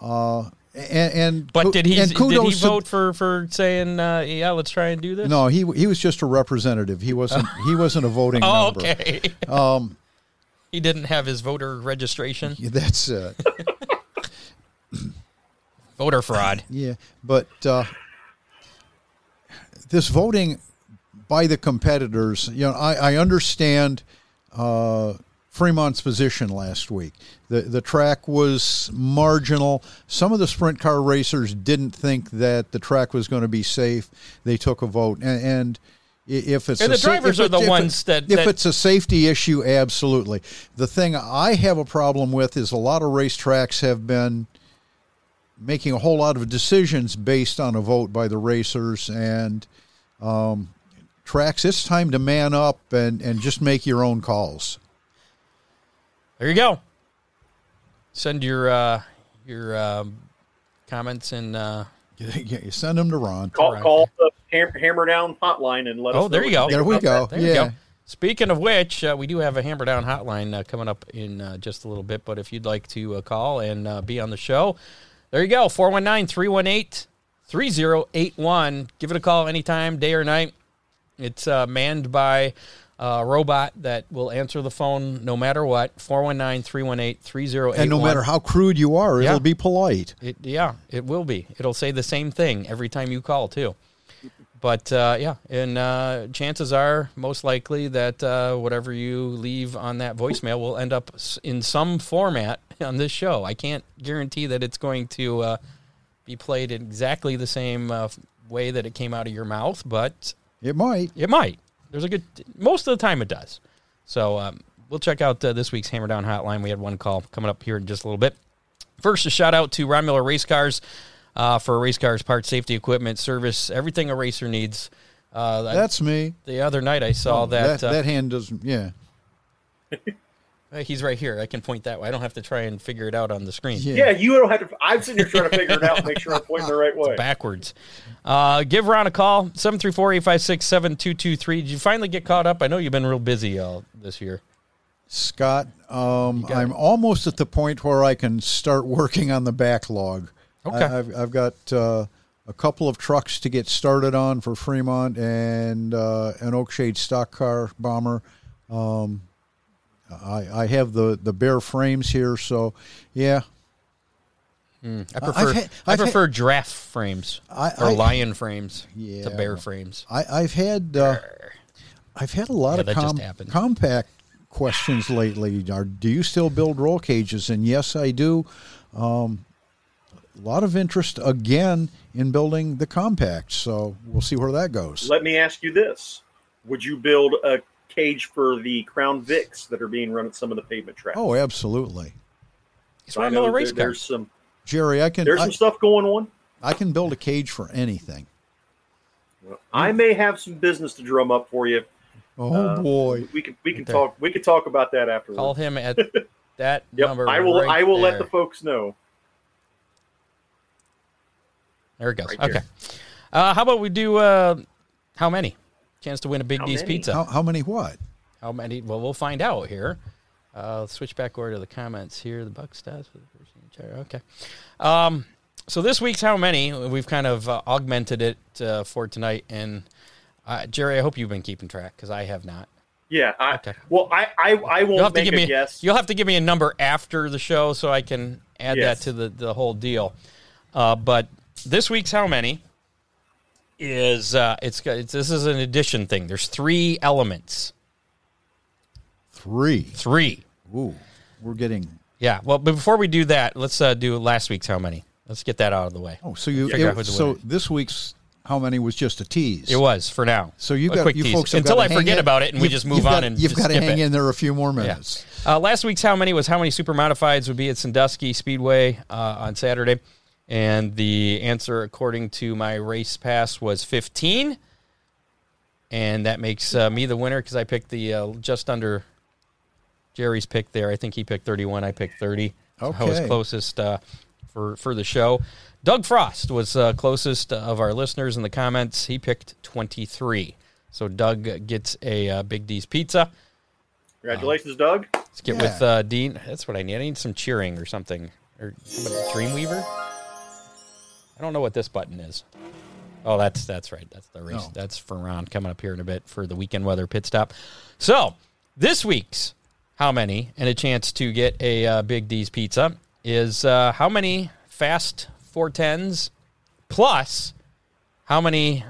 Uh, and, and But did he and did he kudos to- vote for for saying uh, yeah, let's try and do this? No, he he was just a representative. He wasn't he wasn't a voting Oh, member. okay. Um, he didn't have his voter registration. that's it. Voter fraud. Yeah, but uh, this voting by the competitors, you know, I, I understand uh, Fremont's position last week. The the track was marginal. Some of the sprint car racers didn't think that the track was going to be safe. They took a vote, and, and if it's And a the sa- drivers if are the it- if it- ones that- if it's a safety issue, absolutely. The thing I have a problem with is a lot of racetracks have been making a whole lot of decisions based on a vote by the racers and um, tracks. It's time to man up and, and just make your own calls. There you go. Send your uh, your um, comments and uh, You you send them to Ron. Call, Right. call the ham, hammer down hotline and let us. Oh, know there what you go. There we go. that. There you Yeah. go. Speaking of which, uh, we do have a Hammer Down hotline uh, coming up in uh, just a little bit. But if you'd like to uh, call and uh, be on the show, there you go 419 318 3081. Give it a call anytime, day or night. It's uh, manned by a robot that will answer the phone no matter what 419 318 3081. And no matter how crude you are, Yeah. it'll be polite. It, yeah, it will be. It'll say the same thing every time you call too. But uh, yeah, and uh, chances are most likely that uh, whatever you leave on that voicemail will end up in some format on this show. I can't guarantee that it's going to uh, be played in exactly the same uh, way that it came out of your mouth, but It might. it might. There's a good. Most of the time, it does. So um, we'll check out uh, this week's Hammer Down Hotline. We had one call coming up here in just a little bit. First, a shout out to Ron Miller Race Cars uh, for race cars, parts, safety, equipment, service, everything a racer needs. Uh, I- That's me. the other night I saw that. that, uh, that hand doesn't. Yeah. uh, he's right here. I can point that way. I don't have to try and figure it out on the screen. Yeah. Yeah, you don't have to. I'm sitting here trying to figure it out, and make sure I'm pointing the right way. Backwards. Uh, give Ron a call, 734 856 7223. Did you finally get caught up? I know you've been real busy uh, this year. Scott, um, I'm it. almost at the point where I can start working on the backlog. Okay. I, have I've got uh, a couple of trucks to get started on for Fremont and uh, an Oakshade stock car bomber. Um, I, I have the, the bare frames here, so yeah. I I've prefer had- I I've had- prefer giraffe frames I- or I- lion frames Yeah, to bear frames. I, I've had uh, I've had a lot Yeah, of com- compact questions lately. Are, do you still build roll cages? And yes, I do. Um, a lot of interest again in building the compact. So we'll see where that goes. Let me ask you this: Would you build a cage for the Crown Vics that are being run at some of the pavement tracks? Oh, absolutely, It's I Ron know Miller there- there's some Jerry. I can there's I, some stuff going on. I can build a cage for anything. Well, I may have some business to drum up for you. Oh Uh, boy, We can we can Right talk we can talk about that afterwards. Call him at that Yep, number. I will right I will let the folks know. There it goes. right okay. Uh, how about we do? Uh, how many? Chance to win a Big How D's many? pizza. how, how many what? How many? Well, we'll find out here. Uh, let's switch back over to the comments here. The Buck stats for the first team. Okay. Um, so this week's how many? We've kind of uh, augmented it uh, for tonight. And uh, Jerry, I hope you've been keeping track because I have not. Yeah. I, Okay. Well, I I, I You'll won't have to make give a me. guess. You'll have to give me a number after the show so I can add Yes. that to the the whole deal. Uh, but this week's how many is uh, it's, got- it's this is an addition thing. There's three elements. Three. Three. Ooh, we're getting. Yeah. Well, but before we do that, let's uh, do last week's how many. Let's get that out of the way. Oh, so you. It- who so winner this week's how many was just a tease. It was for now. So you A got quick you tease. folks have until gotta I hang forget in- about it and we just move you've on and you've just got to skip hang it. in there a few more Yeah. minutes. Uh, last week's how many was how many super modifieds would be at Sandusky Speedway uh, on Saturday, and the answer according to my race pass was 15, and that makes uh, me the winner because I picked the uh, just under Jerry's pick there. I think he picked 31. I picked 30. So I was closest uh, for for the show. Doug Frost was uh, closest of our listeners in the comments. He picked 23. So Doug gets a uh, Big D's pizza. Congratulations, Doug. Let's get Yeah. with uh, Dean. That's what I need. I need some cheering or something. Or somebody, Dreamweaver. I don't know what this button is. Oh, that's that's right. That's the race. Oh. That's for Ron coming up here in a bit for the weekend weather pit stop. So this week's how many and a chance to get a uh, Big D's pizza is uh, how many fast 410s plus how many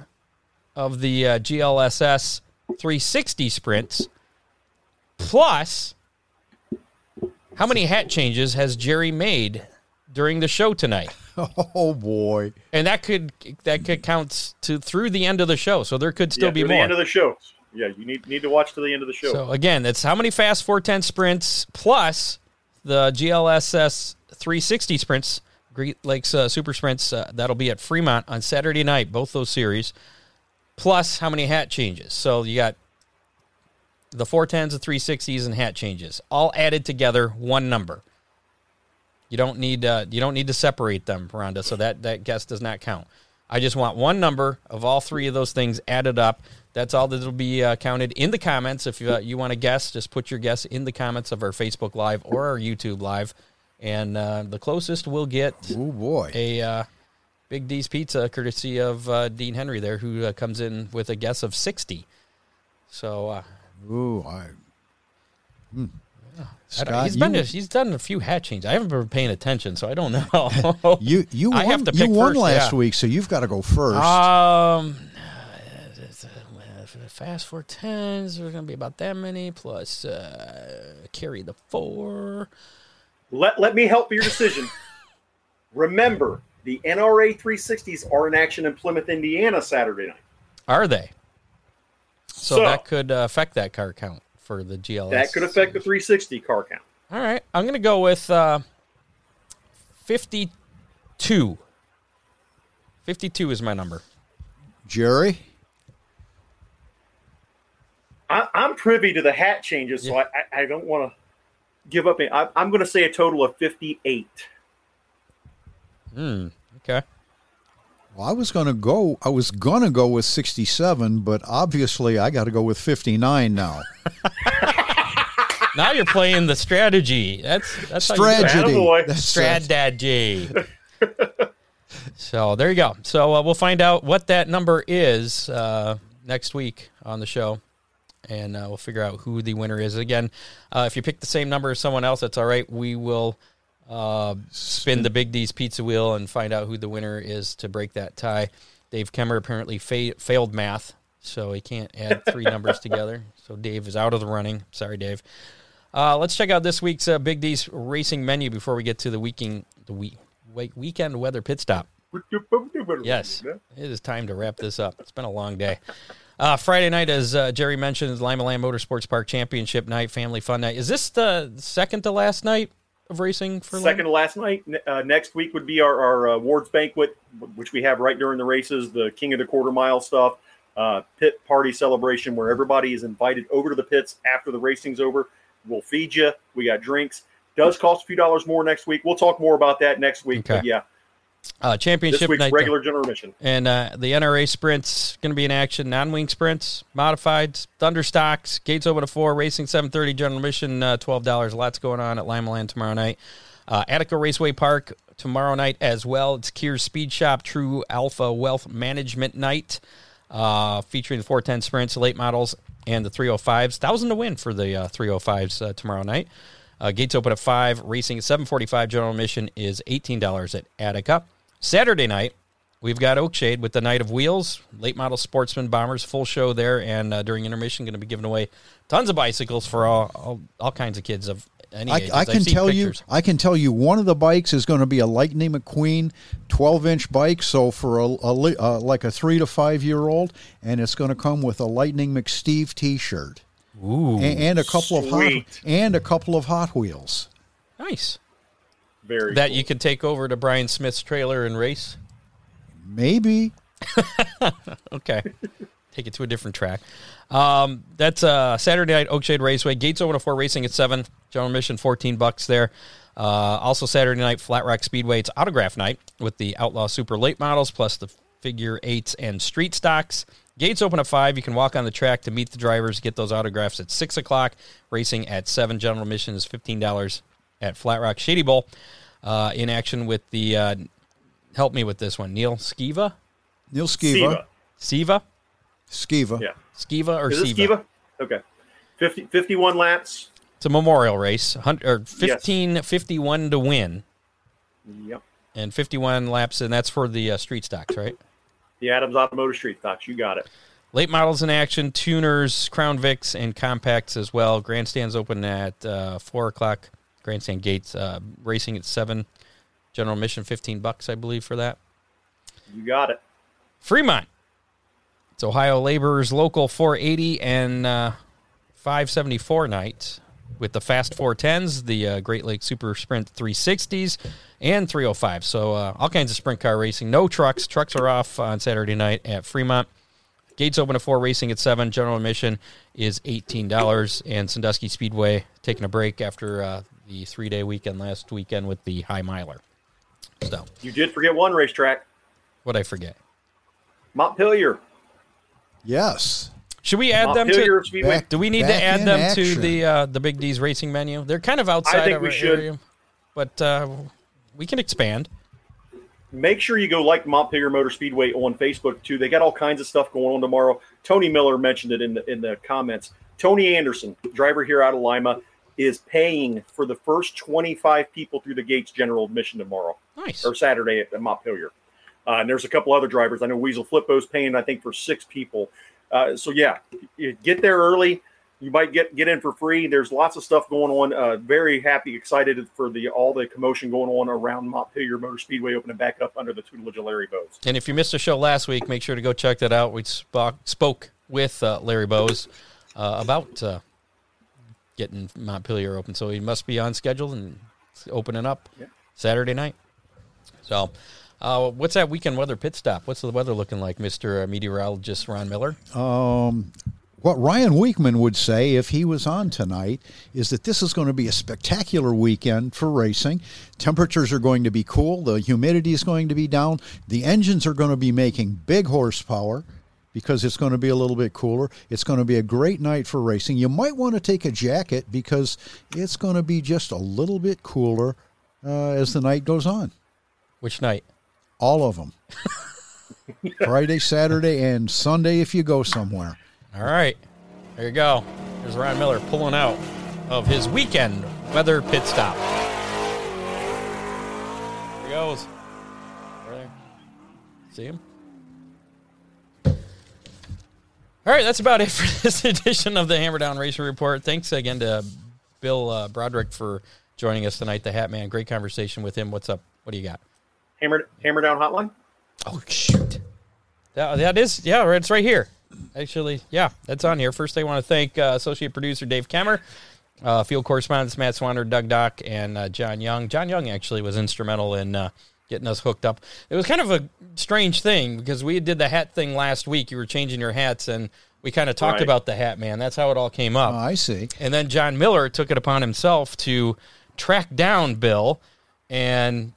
of the uh, GLSS 360 sprints plus how many hat changes has Jerry made during the show tonight? Oh boy. And that could that could count to through the end of the show, so there could still yeah, be more. the end of the show. Yeah, you need need to watch to the end of the show. So again, that's how many fast 410 sprints plus the GLSS 360 sprints, Great Lakes uh, Super Sprints. Uh, that'll be at Fremont on Saturday night, both those series. Plus how many hat changes? So you got the 410s, the 360s, and hat changes all added together, one number. You don't need uh, you don't need to separate them, Rhonda. So that that guess does not count. I just want one number of all three of those things added up. That's all that'll be uh, counted in the comments. If you, uh, you want to guess, just put your guess in the comments of our Facebook Live or our YouTube Live, and uh, the closest will get Oh boy. a uh, Big D's Pizza, courtesy of uh, Dean Henry there, who uh, comes in with a guess of sixty. So uh, Ooh, I. Hmm. I don't- Scott, he's been you, a, he's done a few hat changes. I haven't been paying attention, so I don't know. you you I won, have to pick you won first, last yeah. week, so you've got to go first. Um, fast four tens. There's gonna be about that many plus uh, carry the four. Let let me help your decision. Remember, the NRA 360s are in action in Plymouth, Indiana, Saturday night. Are they? So, So- that could uh, affect that car count for the GLS. That could affect the 360 car count. All right, I'm gonna go with uh, fifty-two. Fifty-two is my number. Jerry. I, I'm privy to the hat changes, so I, I, I don't want to give up. any- I, I'm going to say a total of 58. Hmm. Okay. Well, I was going to go. I was going to go with sixty-seven, but obviously I got to go with fifty-nine now. Now you're playing the strategy. That's that's how you. Strategy. Strategy. so there you go. So uh, we'll find out what that number is uh, next week on the show, and uh, we'll figure out who the winner is. Again, uh, if you pick the same number as someone else, that's all right. We will uh, spin the Big D's pizza wheel and find out who the winner is to break that tie. Dave Kemmer apparently fa- failed math, so he can't add three numbers together. So Dave is out of the running. Sorry, Dave. Uh, let's check out this week's uh, Big D's racing menu before we get to the weekend the week weekend weather pit stop. Yes, it is time to wrap this up. It's been a long day. Uh, Friday night, as uh, Jerry mentioned, is Limaland Motorsports Park Championship night, family fun night. Is this the second to last night of racing for Second Lima? to last night. Uh, next week would be our, our uh, awards banquet, which we have right during the races, the King of the Quarter Mile stuff, uh, pit party celebration where everybody is invited over to the pits after the racing's over. We'll feed you. We got drinks. Does cost a few dollars more next week. We'll talk more about that next week. Okay. But yeah, Uh, This championship week's night. regular general admission. And uh, the NRA sprints going to be in action. Non-wing sprints, modifieds, thunder stocks. Gates open at four. Racing seven thirty. General admission uh, twelve dollars. Lots going on at Limaland tomorrow night. Uh, Attica Raceway Park tomorrow night as well. It's Kier's Speed Shop True Alpha Wealth Management Night, uh, featuring the 410 sprints, late models, and the 305s. Thousand to win for the uh, 305s uh, tomorrow night. Uh, gates open at five. Racing at 7:45. General admission is eighteen dollars at Attica. Saturday night, we've got Oakshade with the Night of Wheels, late model sportsman bombers, full show there, and uh, during intermission, going to be giving away tons of bicycles for all all, all kinds of kids of any I, age. I can tell you, I can tell you, one of the bikes is going to be a Lightning McQueen 12-inch bike. So for a, a uh, like a three to five year old, and it's going to come with a Lightning McSteve T-shirt Ooh, and, and a couple of hot and a couple of Hot Wheels. nice. Very That cool. you could take over to Brian Smith's trailer and race. Maybe Okay. Take it to a different track. Um, that's uh, Saturday night, Oakshade Raceway. Gates open at four, racing at seven. General admission, fourteen bucks there. Uh, also Saturday night, Flat Rock Speedway. It's autograph night with the Outlaw Super Late models plus the figure eights and street stocks. Gates open at five. You can walk on the track to meet the drivers, get those autographs at six o'clock. Racing at seven. General admission is fifteen dollars at Flat Rock Shady Bowl. Uh, in action with the uh, help me with this one, Neil Skiva, Neil Skiva, Siva. Siva, Skiva. Yeah. Skiva or Is Siva? Skiva? Okay. 50, 51 laps. It's a memorial race, hun- or 15, 51 to win, Yep. and 51 laps, and that's for the uh, street stocks, right? The Adams Automotive Street Stocks. You got it. Late models in action, tuners, Crown Vics, and compacts as well. Grandstands open at uh, 4 o'clock. Grandstand gates uh, racing at 7. General admission, 15 bucks, I believe, for that. You got it. Fremont. It's Ohio Laborers Local 480 and uh, 574 night with the Fast 410s, the uh, Great Lakes Super Sprint 360s, and 305. So uh, all kinds of sprint car racing. No trucks. Trucks are off on Saturday night at Fremont. Gates open at 4, racing at 7. General admission is $18. And Sandusky Speedway taking a break after uh, the three day weekend last weekend with the High Miler. So, You did forget one racetrack. what I forget. Montpelier. Yes. Should we add them to Back- Do we need to add in them to the uh, the Big D's racing menu? They're kind of outside think of we our should. area, but uh, we can expand. make sure you go like Montpelier Motor Speedway on Facebook too. They got all kinds of stuff going on tomorrow. Tony Miller mentioned it in the in the comments. Tony Anderson, driver here out of Lima, is paying for the first 25 people through the gates general admission tomorrow Nice. or Saturday at, at Montpelier. Uh, and there's a couple other drivers. I know Weasel Flippo's paying, I think, for six people. Uh, so yeah, get there early. You might get get in for free. There's lots of stuff going on. Uh, very happy, excited for the all the commotion going on around Montpelier Motor Speedway opening back up under the tutelage of Larry Bowes. And if you missed the show last week, make sure to go check that out. We spoke spoke with uh, Larry Bowes uh, about uh, getting Montpelier open, so he must be on schedule and opening up Yeah. Saturday night. So, uh, what's that weekend weather pit stop? What's the weather looking like, Mister Meteorologist Ron Miller? Um, what Ryan Weekman would say if he was on tonight is that this is going to be a spectacular weekend for racing. Temperatures are going to be cool, the humidity is going to be down, the engines are going to be making big horsepower because it's going to be a little bit cooler. It's going to be a great night for racing. You might want to take a jacket because it's going to be just a little bit cooler uh, as the night goes on. Which night? All of them. Friday, Saturday, and Sunday if you go somewhere. All right. There you go. There's Ryan Miller pulling out of his weekend weather pit stop. There he goes. Over there. See him? All right, that's about it for this edition of the Hammer Down Racing Report. Thanks again to Bill uh, Brodrick for joining us tonight, the Hat Man. Great conversation with him. What's up? What do you got? Hammer Hammer Down Hotline. Oh shoot! That, that is yeah, it's right here. Actually, yeah, that's on here. First, I want to thank uh, associate producer Dave Kemmer, uh, field correspondents Matt Swanner, Doug Dock, and uh, John Young. John Young actually was instrumental in uh, getting us hooked up. It was kind of a strange thing because we did the hat thing last week. You were changing your hats, and we kind of talked Right. about the hat man. That's how it all came up. Oh, I see. And then John Miller took it upon himself to track down Bill and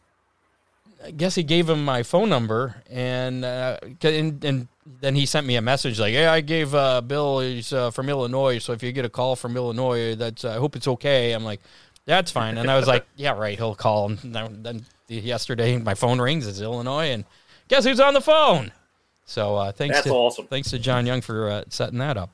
I guess he gave him my phone number, and uh, and, and then he sent me a message like, "Hey, I gave uh, Bill he's uh, from Illinois, so if you get a call from Illinois, that's I hope it's okay." I'm like, "That's fine," and I was like, "Yeah, right, he'll call." And then, then yesterday, my phone rings. It's Illinois, and guess who's on the phone? So uh, thanks That's to awesome. thanks to John Young for uh, setting that up.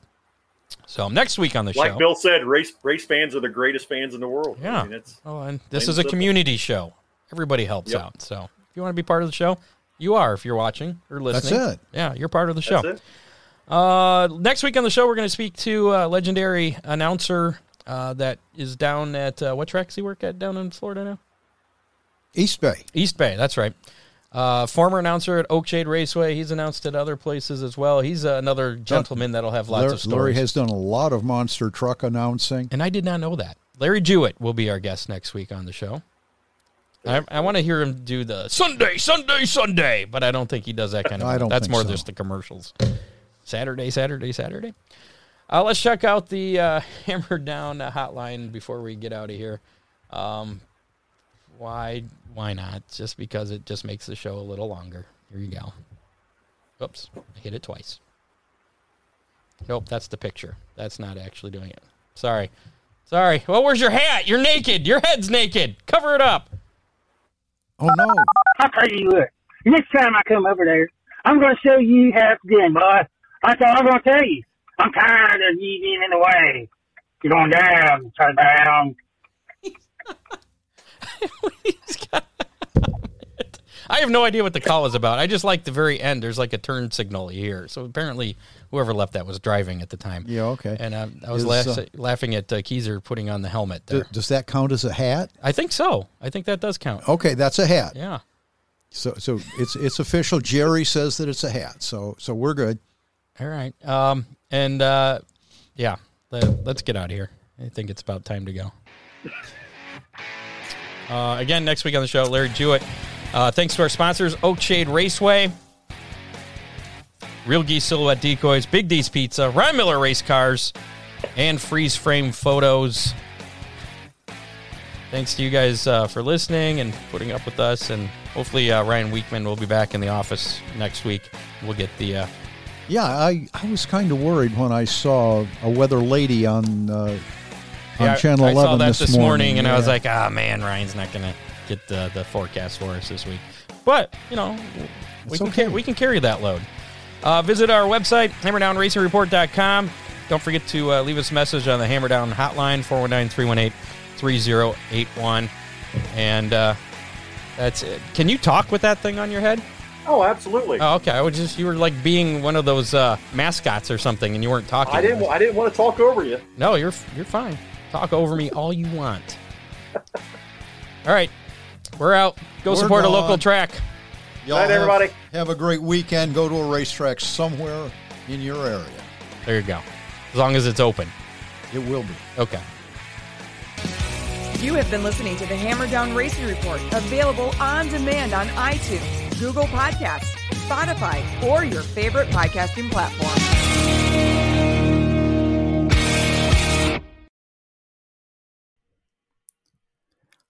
So next week on the Like show, like Bill said, race race fans are the greatest fans in the world. Yeah. I mean, it's, Oh, and this is a simple. community show. Everybody helps Yep. out. So if you want to be part of the show, you are. If you're watching or listening, it. Yeah, you're part of the show. that's it. Uh, next week on the show, we're going to speak to a legendary announcer uh, that is down at uh, what tracks he work at down in Florida now? East Bay. East Bay. That's right. Uh, former announcer at Oakshade Raceway. He's announced at other places as well. He's uh, another gentleman that'll have lots Larry, of stories. Larry has done a lot of monster truck announcing. And I did not know that. Larry Jewett will be our guest next week on the show. I, I want to hear him do the Sunday, Sunday, Sunday, but I don't think he does that kind of. I don't That's more so. just the commercials. Saturday, Saturday, Saturday. Uh, let's check out the uh, Hammer Down hotline before we get out of here. Um, why? Why not? Just because it just makes the show a little longer. Here you go. Oops, I hit it twice. Nope, that's the picture. That's not actually doing it. Sorry. Sorry. Well, where's your hat? You're naked. Your head's naked. Cover it up. Oh no! I'll tell you what. Next time I come over there, I'm going to show you how it's done, boy. That's all I'm going to tell you. I'm tired of you being in the way. Get on down, turn down. I have no idea what the call is about. I just like the very end. There's like a turn signal here. So apparently, whoever left that was driving at the time. Yeah, okay. And uh, I was Is, laugh- uh, laughing at uh, Keezer putting on the helmet D- there. does that count as a hat? I think so. I think that does count. Okay, that's a hat. Yeah. So so it's it's official. Jerry says that it's a hat. So so we're good. All right. Um, and uh, yeah, let, let's get out of here. I think it's about time to go. Uh, again, next week on the show, Larry Jewett. Uh, thanks to our sponsors, Oakshade Raceway, Real Geese Silhouette Decoys, Big D's Pizza, Ryan Miller Race Cars, and Freeze Frame Photos. Thanks to you guys uh, for listening and putting up with us. And hopefully, uh, Ryan Weekman will be back in the office next week. We'll get the. Uh, Yeah, I, I was kind of worried when I saw a weather lady on uh, on Yeah, Channel I 11 saw that this, this, morning, and I was like, ah, man, Ryan's not gonna get the, the forecast for us this week. But you know, we can okay. ca- we can carry that load. Uh, visit our website hammerdownracingreport.com. Don't forget to uh, leave us a message on the Hammerdown hotline 419-318-3081. And uh, that's it. Can you talk with that thing on your head? Oh, absolutely. Oh, okay. I was just you were like being one of those uh, mascots or something, and you weren't talking. I didn't. I didn't want to talk over you. No, you're you're fine. Talk over me all you want. All right, we're out. Go We're support a local track. Y'all Night, have- everybody. Have a great weekend. Go to a racetrack somewhere in your area. There you go. As long as it's open. It will be. Okay. You have been listening to the Hammer Down Racing Report, available on demand on iTunes, Google Podcasts, Spotify, or your favorite podcasting platform.